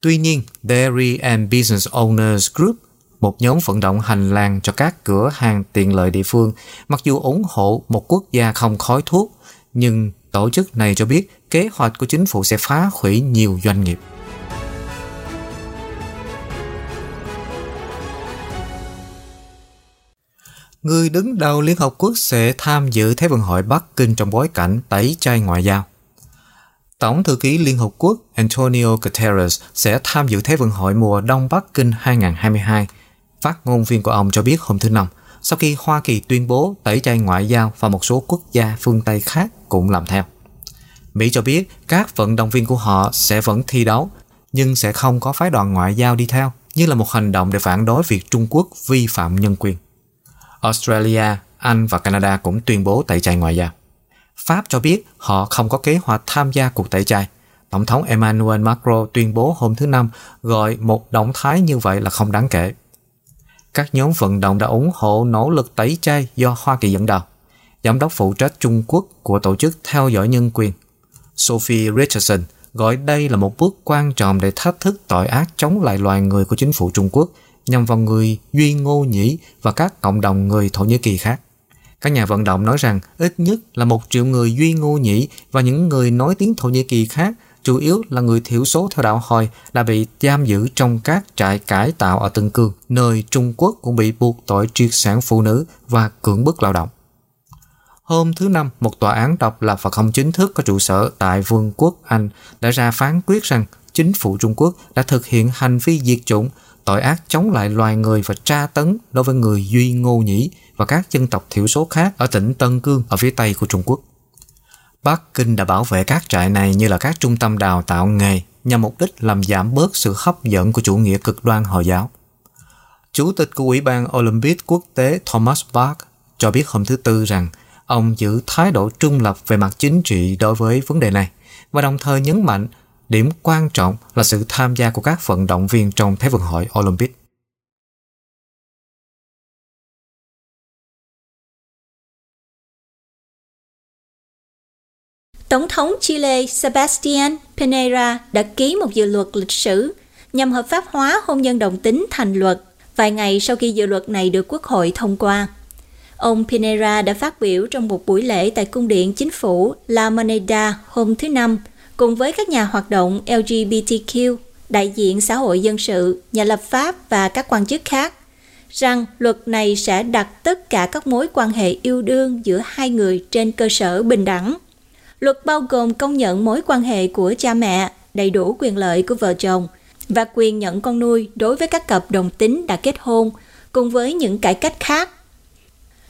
Tuy nhiên, Dairy and Business Owners Group, một nhóm vận động hành lang cho các cửa hàng tiện lợi địa phương, mặc dù ủng hộ một quốc gia không khói thuốc, nhưng tổ chức này cho biết kế hoạch của chính phủ sẽ phá hủy nhiều doanh nghiệp. Người đứng đầu Liên Hợp Quốc sẽ tham dự Thế vận hội Bắc Kinh trong bối cảnh tẩy chay ngoại giao. Tổng thư ký Liên Hợp Quốc Antonio Guterres sẽ tham dự Thế vận hội mùa đông Bắc Kinh 2022. Phát ngôn viên của ông cho biết hôm thứ Năm, sau khi Hoa Kỳ tuyên bố tẩy chay ngoại giao và một số quốc gia phương Tây khác cũng làm theo. Mỹ cho biết các vận động viên của họ sẽ vẫn thi đấu, nhưng sẽ không có phái đoàn ngoại giao đi theo, như là một hành động để phản đối việc Trung Quốc vi phạm nhân quyền. Australia, Anh và Canada cũng tuyên bố tẩy chay ngoại giao. Pháp cho biết họ không có kế hoạch tham gia cuộc tẩy chay. Tổng thống Emmanuel Macron tuyên bố hôm thứ Năm gọi một động thái như vậy là không đáng kể. Các nhóm vận động đã ủng hộ nỗ lực tẩy chay do Hoa Kỳ dẫn đầu. Giám đốc phụ trách Trung Quốc của Tổ chức Theo dõi Nhân quyền Sophie Richardson gọi đây là một bước quan trọng để thách thức tội ác chống lại loài người của chính phủ Trung Quốc nhằm vào người Duy Ngô Nhĩ và các cộng đồng người Thổ Nhĩ Kỳ khác. Các nhà vận động nói rằng ít nhất là một triệu người Duy Ngô Nhĩ và những người nói tiếng Thổ Nhĩ Kỳ khác, chủ yếu là người thiểu số theo đạo Hồi, đã bị giam giữ trong các trại cải tạo ở Tân Cương, nơi Trung Quốc cũng bị buộc tội triệt sản phụ nữ và cưỡng bức lao động. Hôm thứ Năm, một tòa án độc lập và không chính thức có trụ sở tại Vương quốc Anh đã ra phán quyết rằng chính phủ Trung Quốc đã thực hiện hành vi diệt chủng, tội ác chống lại loài người và tra tấn đối với người Duy Ngô Nhĩ và các dân tộc thiểu số khác ở tỉnh Tân Cương ở phía tây của Trung Quốc. Bắc Kinh đã bảo vệ các trại này như là các trung tâm đào tạo nghề nhằm mục đích làm giảm bớt sự hấp dẫn của chủ nghĩa cực đoan Hồi giáo. Chủ tịch của Ủy ban Olympic quốc tế Thomas Bach cho biết hôm thứ Tư rằng Ông giữ thái độ trung lập về mặt chính trị đối với vấn đề này và đồng thời nhấn mạnh điểm quan trọng là sự tham gia của các vận động viên trong Thế vận hội Olympic. Tổng thống Chile Sebastián Piñera đã ký một dự luật lịch sử nhằm hợp pháp hóa hôn nhân đồng tính thành luật vài ngày sau khi dự luật này được Quốc hội thông qua. Ông Pinera đã phát biểu trong một buổi lễ tại cung điện chính phủ La Moneda hôm thứ Năm cùng với các nhà hoạt động LGBTQ đại diện xã hội dân sự, nhà lập pháp và các quan chức khác rằng luật này sẽ đặt tất cả các mối quan hệ yêu đương giữa hai người trên cơ sở bình đẳng. Luật bao gồm công nhận mối quan hệ của cha mẹ, đầy đủ quyền lợi của vợ chồng và quyền nhận con nuôi đối với các cặp đồng tính đã kết hôn, cùng với những cải cách khác.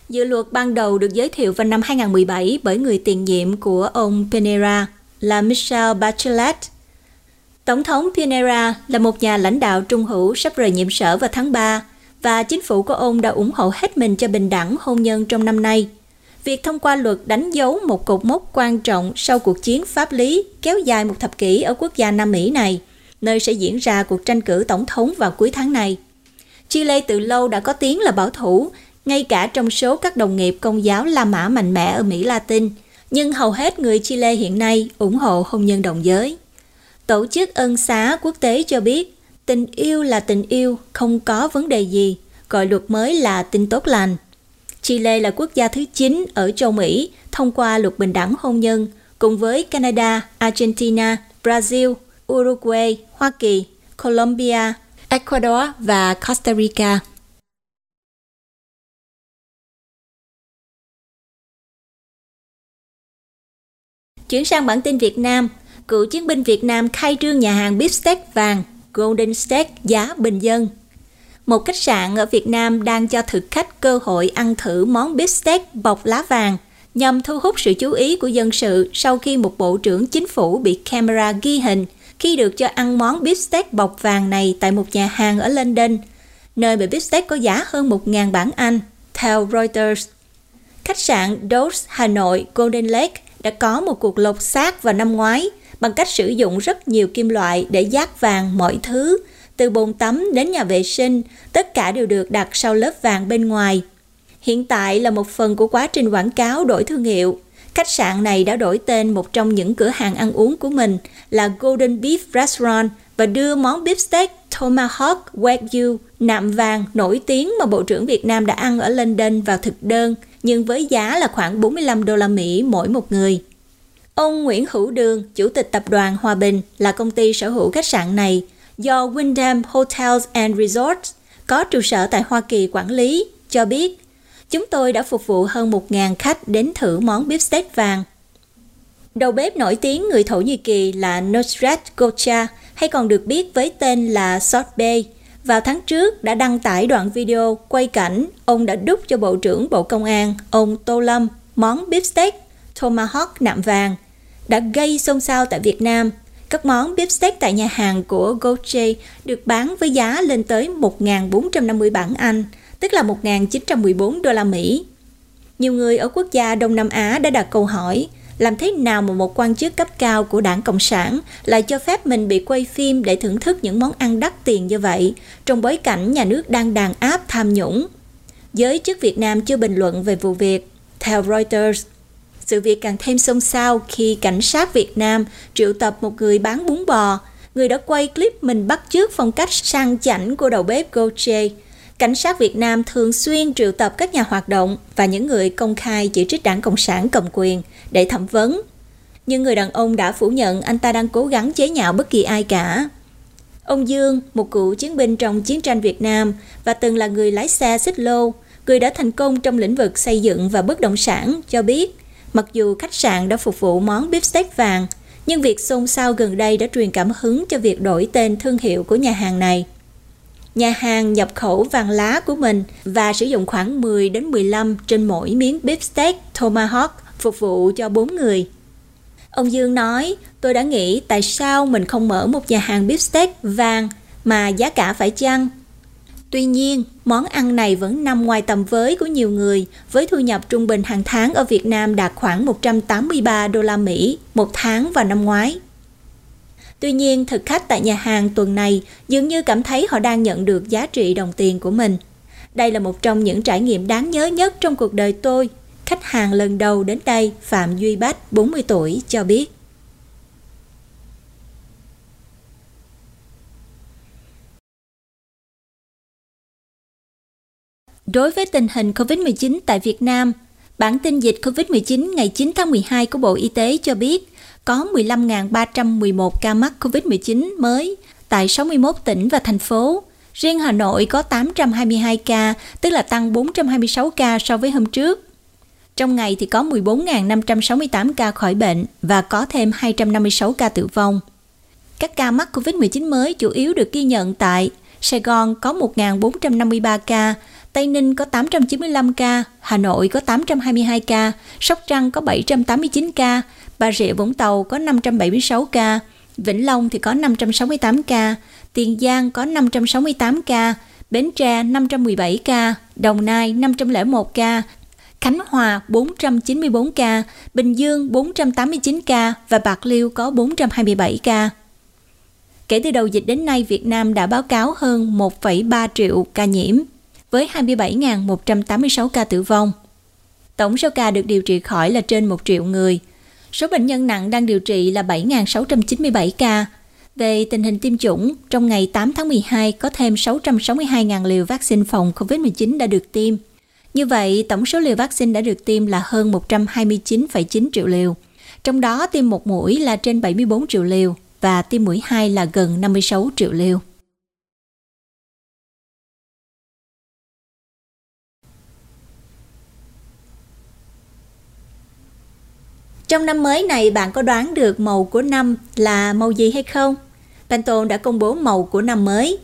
Dự luật ban đầu được giới thiệu vào năm 2017 bởi người tiền nhiệm của ông Pinera là Michelle Bachelet. Tổng thống Pinera là một nhà lãnh đạo trung hữu sắp rời nhiệm sở vào tháng 3 và chính phủ của ông đã ủng hộ hết mình cho bình đẳng hôn nhân trong năm nay. Việc thông qua luật đánh dấu một cột mốc quan trọng sau cuộc chiến pháp lý kéo dài một thập kỷ ở quốc gia Nam Mỹ này, nơi sẽ diễn ra cuộc tranh cử tổng thống vào cuối tháng này. Chile từ lâu đã có tiếng là bảo thủ, ngay cả trong số các đồng nghiệp công giáo La Mã mạnh mẽ ở Mỹ Latin, nhưng hầu hết người Chile hiện nay ủng hộ hôn nhân đồng giới. Tổ chức ân xá quốc tế cho biết Tình yêu là tình yêu, không có vấn đề gì, gọi luật mới là tin tốt lành. Chile là quốc gia thứ 9 ở châu Mỹ thông qua luật bình đẳng hôn nhân, cùng với Canada, Argentina, Brazil, Uruguay, Hoa Kỳ, Colombia, Ecuador và Costa Rica. Chuyển sang bản tin Việt Nam, cựu chiến binh Việt Nam khai trương nhà hàng Beef Steak vàng Golden Steak giá bình dân. Một khách sạn ở Việt Nam đang cho thực khách cơ hội ăn thử món bít steak bọc lá vàng nhằm thu hút sự chú ý của dân sự sau khi một bộ trưởng chính phủ bị camera ghi hình khi được cho ăn món bít steak bọc vàng này tại một nhà hàng ở London, nơi mà beef steak có giá hơn 1.000 bảng Anh, theo Reuters. Khách sạn Dose Hà Nội Golden Lake đã có một cuộc lột xác vào năm ngoái bằng cách sử dụng rất nhiều kim loại để giác vàng mọi thứ, từ bồn tắm đến nhà vệ sinh, tất cả đều được đặt sau lớp vàng bên ngoài. Hiện tại là một phần của quá trình quảng cáo đổi thương hiệu. Khách sạn này đã đổi tên một trong những cửa hàng ăn uống của mình là Golden Beef Restaurant và đưa món beef steak Tomahawk Wagyu nạm vàng nổi tiếng mà Bộ trưởng Việt Nam đã ăn ở London vào thực đơn, nhưng với giá là khoảng 45 đô la Mỹ mỗi một người. Ông Nguyễn Hữu Đường, chủ tịch tập đoàn Hòa Bình là công ty sở hữu khách sạn này do Wyndham Hotels and Resorts có trụ sở tại Hoa Kỳ quản lý, cho biết chúng tôi đã phục vụ hơn 1.000 khách đến thử món beef steak vàng. Đầu bếp nổi tiếng người Thổ Nhĩ Kỳ là Nusrat Gocha hay còn được biết với tên là Sot Bey, vào tháng trước đã đăng tải đoạn video quay cảnh ông đã đúc cho Bộ trưởng Bộ Công an, ông Tô Lâm, món beef steak Tomahawk nạm vàng – đã gây xôn xao tại Việt Nam. Các món beef steak tại nhà hàng của Goche được bán với giá lên tới 1.450 bảng Anh, tức là 1.914 đô la Mỹ. Nhiều người ở quốc gia Đông Nam Á đã đặt câu hỏi làm thế nào mà một quan chức cấp cao của đảng Cộng sản lại cho phép mình bị quay phim để thưởng thức những món ăn đắt tiền như vậy trong bối cảnh nhà nước đang đàn áp tham nhũng. Giới chức Việt Nam chưa bình luận về vụ việc. Theo Reuters, sự việc càng thêm xôn xao khi cảnh sát Việt Nam triệu tập một người bán bún bò. Người đã quay clip mình bắt chước phong cách sang chảnh của đầu bếp Goche. Cảnh sát Việt Nam thường xuyên triệu tập các nhà hoạt động và những người công khai chỉ trích đảng Cộng sản cầm quyền để thẩm vấn. Nhưng người đàn ông đã phủ nhận anh ta đang cố gắng chế nhạo bất kỳ ai cả. Ông Dương, một cựu chiến binh trong chiến tranh Việt Nam và từng là người lái xe xích lô, người đã thành công trong lĩnh vực xây dựng và bất động sản, cho biết Mặc dù khách sạn đã phục vụ món beef steak vàng, nhưng việc xôn xao gần đây đã truyền cảm hứng cho việc đổi tên thương hiệu của nhà hàng này. Nhà hàng nhập khẩu vàng lá của mình và sử dụng khoảng 10 đến 15 trên mỗi miếng beef steak tomahawk phục vụ cho 4 người. Ông Dương nói, tôi đã nghĩ tại sao mình không mở một nhà hàng beef steak vàng mà giá cả phải chăng Tuy nhiên, món ăn này vẫn nằm ngoài tầm với của nhiều người, với thu nhập trung bình hàng tháng ở Việt Nam đạt khoảng 183 đô la Mỹ một tháng vào năm ngoái. Tuy nhiên, thực khách tại nhà hàng tuần này dường như cảm thấy họ đang nhận được giá trị đồng tiền của mình. Đây là một trong những trải nghiệm đáng nhớ nhất trong cuộc đời tôi. Khách hàng lần đầu đến đây, Phạm Duy Bách, 40 tuổi, cho biết. Đối với tình hình COVID-19 tại Việt Nam, bản tin dịch COVID-19 ngày 9 tháng 12 của Bộ Y tế cho biết có 15.311 ca mắc COVID-19 mới, tại 61 tỉnh và thành phố. Riêng Hà Nội có 822 ca, tức là tăng 426 ca so với hôm trước. Trong ngày thì có 14.568 ca khỏi bệnh và có thêm 256 ca tử vong. Các ca mắc COVID-19 mới chủ yếu được ghi nhận tại Sài Gòn có 1.453 ca, Tây Ninh có 895 ca, Hà Nội có 822 ca, Sóc Trăng có 789 ca, Bà Rịa Vũng Tàu có 576 ca, Vĩnh Long thì có 568 ca, Tiền Giang có 568 ca, Bến Tre 517 ca, Đồng Nai 501 ca, Khánh Hòa 494 ca, Bình Dương 489 ca và Bạc Liêu có 427 ca. Kể từ đầu dịch đến nay, Việt Nam đã báo cáo hơn 1,3 triệu ca nhiễm, với 27.186 ca tử vong. Tổng số ca được điều trị khỏi là trên 1 triệu người. Số bệnh nhân nặng đang điều trị là 7.697 ca. Về tình hình tiêm chủng, trong ngày 8 tháng 12 có thêm 662.000 liều vaccine phòng COVID-19 đã được tiêm. Như vậy, tổng số liều vaccine đã được tiêm là hơn 129,9 triệu liều. Trong đó tiêm một mũi là trên 74 triệu liều và tiêm mũi 2 là gần 56 triệu liều. Trong năm mới này bạn có đoán được màu của năm là màu gì hay không? Pantone đã công bố màu của năm mới.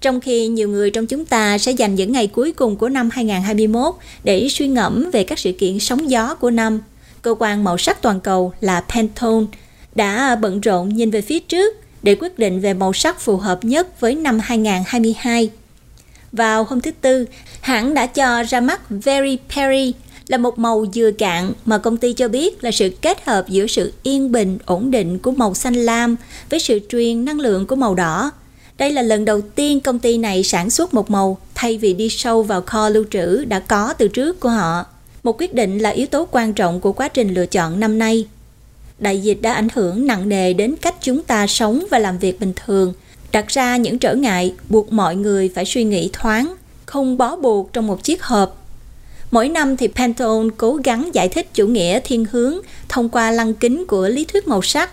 Trong khi nhiều người trong chúng ta sẽ dành những ngày cuối cùng của năm 2021 để suy ngẫm về các sự kiện sóng gió của năm, cơ quan màu sắc toàn cầu là Pantone đã bận rộn nhìn về phía trước để quyết định về màu sắc phù hợp nhất với năm 2022. Vào hôm thứ Tư, hãng đã cho ra mắt Very Perry là một màu dừa cạn mà công ty cho biết là sự kết hợp giữa sự yên bình, ổn định của màu xanh lam với sự truyền năng lượng của màu đỏ. Đây là lần đầu tiên công ty này sản xuất một màu thay vì đi sâu vào kho lưu trữ đã có từ trước của họ. Một quyết định là yếu tố quan trọng của quá trình lựa chọn năm nay. Đại dịch đã ảnh hưởng nặng nề đến cách chúng ta sống và làm việc bình thường, đặt ra những trở ngại buộc mọi người phải suy nghĩ thoáng, không bó buộc trong một chiếc hộp Mỗi năm thì Pantone cố gắng giải thích chủ nghĩa thiên hướng thông qua lăng kính của lý thuyết màu sắc,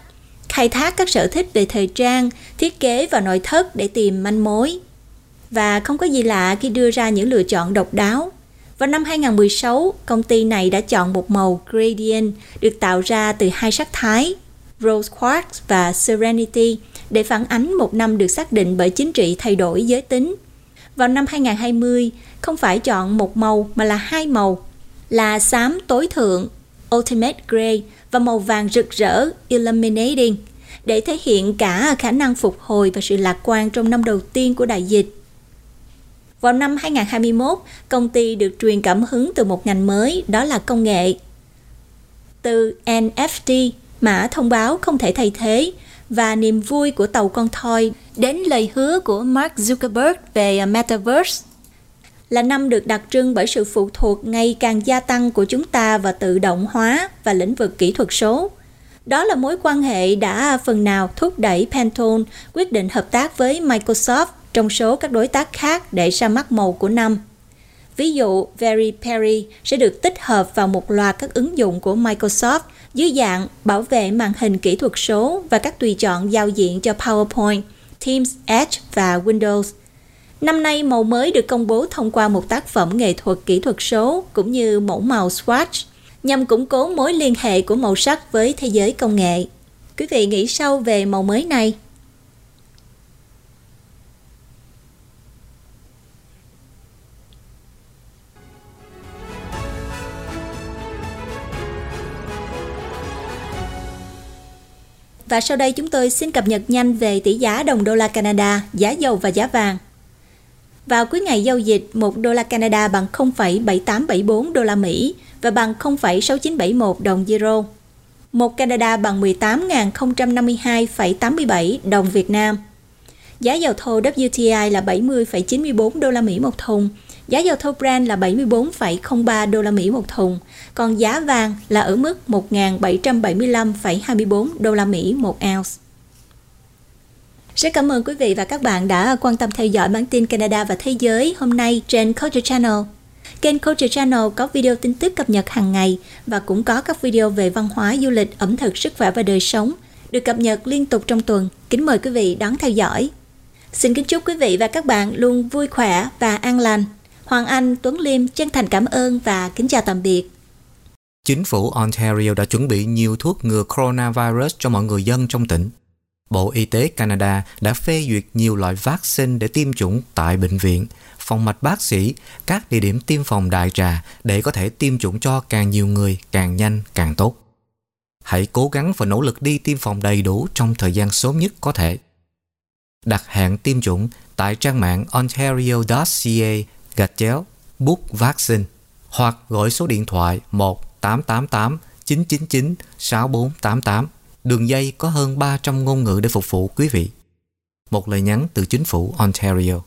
khai thác các sở thích về thời trang, thiết kế và nội thất để tìm manh mối. Và không có gì lạ khi đưa ra những lựa chọn độc đáo. Vào năm 2016, công ty này đã chọn một màu gradient được tạo ra từ hai sắc thái, Rose Quartz và Serenity, để phản ánh một năm được xác định bởi chính trị thay đổi giới tính. Vào năm 2020, không phải chọn một màu mà là hai màu, là xám tối thượng Ultimate Gray và màu vàng rực rỡ Illuminating để thể hiện cả khả năng phục hồi và sự lạc quan trong năm đầu tiên của đại dịch. Vào năm 2021, công ty được truyền cảm hứng từ một ngành mới, đó là công nghệ. Từ NFT, mã thông báo không thể thay thế, và niềm vui của tàu con thoi đến lời hứa của Mark Zuckerberg về Metaverse là năm được đặc trưng bởi sự phụ thuộc ngày càng gia tăng của chúng ta vào tự động hóa và lĩnh vực kỹ thuật số. Đó là mối quan hệ đã phần nào thúc đẩy Pantone quyết định hợp tác với Microsoft trong số các đối tác khác để ra mắt màu của năm. Ví dụ, Very Perry sẽ được tích hợp vào một loạt các ứng dụng của Microsoft dưới dạng bảo vệ màn hình kỹ thuật số và các tùy chọn giao diện cho PowerPoint, Teams, Edge và Windows. Năm nay, màu mới được công bố thông qua một tác phẩm nghệ thuật kỹ thuật số cũng như mẫu màu swatch nhằm củng cố mối liên hệ của màu sắc với thế giới công nghệ. Quý vị nghĩ sâu về màu mới này? Và sau đây chúng tôi xin cập nhật nhanh về tỷ giá đồng đô la Canada, giá dầu và giá vàng. Vào cuối ngày giao dịch, 1 đô la Canada bằng 0,7874 đô la Mỹ và bằng 0,6971 đồng euro. 1 Canada bằng 18.052,87 đồng Việt Nam. Giá dầu thô WTI là 70,94 đô la Mỹ một thùng, giá dầu thô Brent là 74,03 đô la Mỹ một thùng, còn giá vàng là ở mức 1.775,24 đô la Mỹ một ounce. Rất cảm ơn quý vị và các bạn đã quan tâm theo dõi bản tin Canada và Thế giới hôm nay trên Culture Channel. Kênh Culture Channel có video tin tức cập nhật hàng ngày và cũng có các video về văn hóa, du lịch, ẩm thực, sức khỏe và đời sống được cập nhật liên tục trong tuần. Kính mời quý vị đón theo dõi. Xin kính chúc quý vị và các bạn luôn vui khỏe và an lành. Hoàng Anh, Tuấn Liêm chân thành cảm ơn và kính chào tạm biệt. Chính phủ Ontario đã chuẩn bị nhiều thuốc ngừa coronavirus cho mọi người dân trong tỉnh. Bộ Y tế Canada đã phê duyệt nhiều loại vaccine để tiêm chủng tại bệnh viện, phòng mạch bác sĩ, các địa điểm tiêm phòng đại trà để có thể tiêm chủng cho càng nhiều người, càng nhanh, càng tốt. Hãy cố gắng và nỗ lực đi tiêm phòng đầy đủ trong thời gian sớm nhất có thể. Đặt hẹn tiêm chủng tại trang mạng ontario.ca gạch chéo book vaccine hoặc gọi số điện thoại 1 888 999 6488 Đường dây có hơn 300 ngôn ngữ để phục vụ quý vị. Một lời nhắn từ chính phủ Ontario.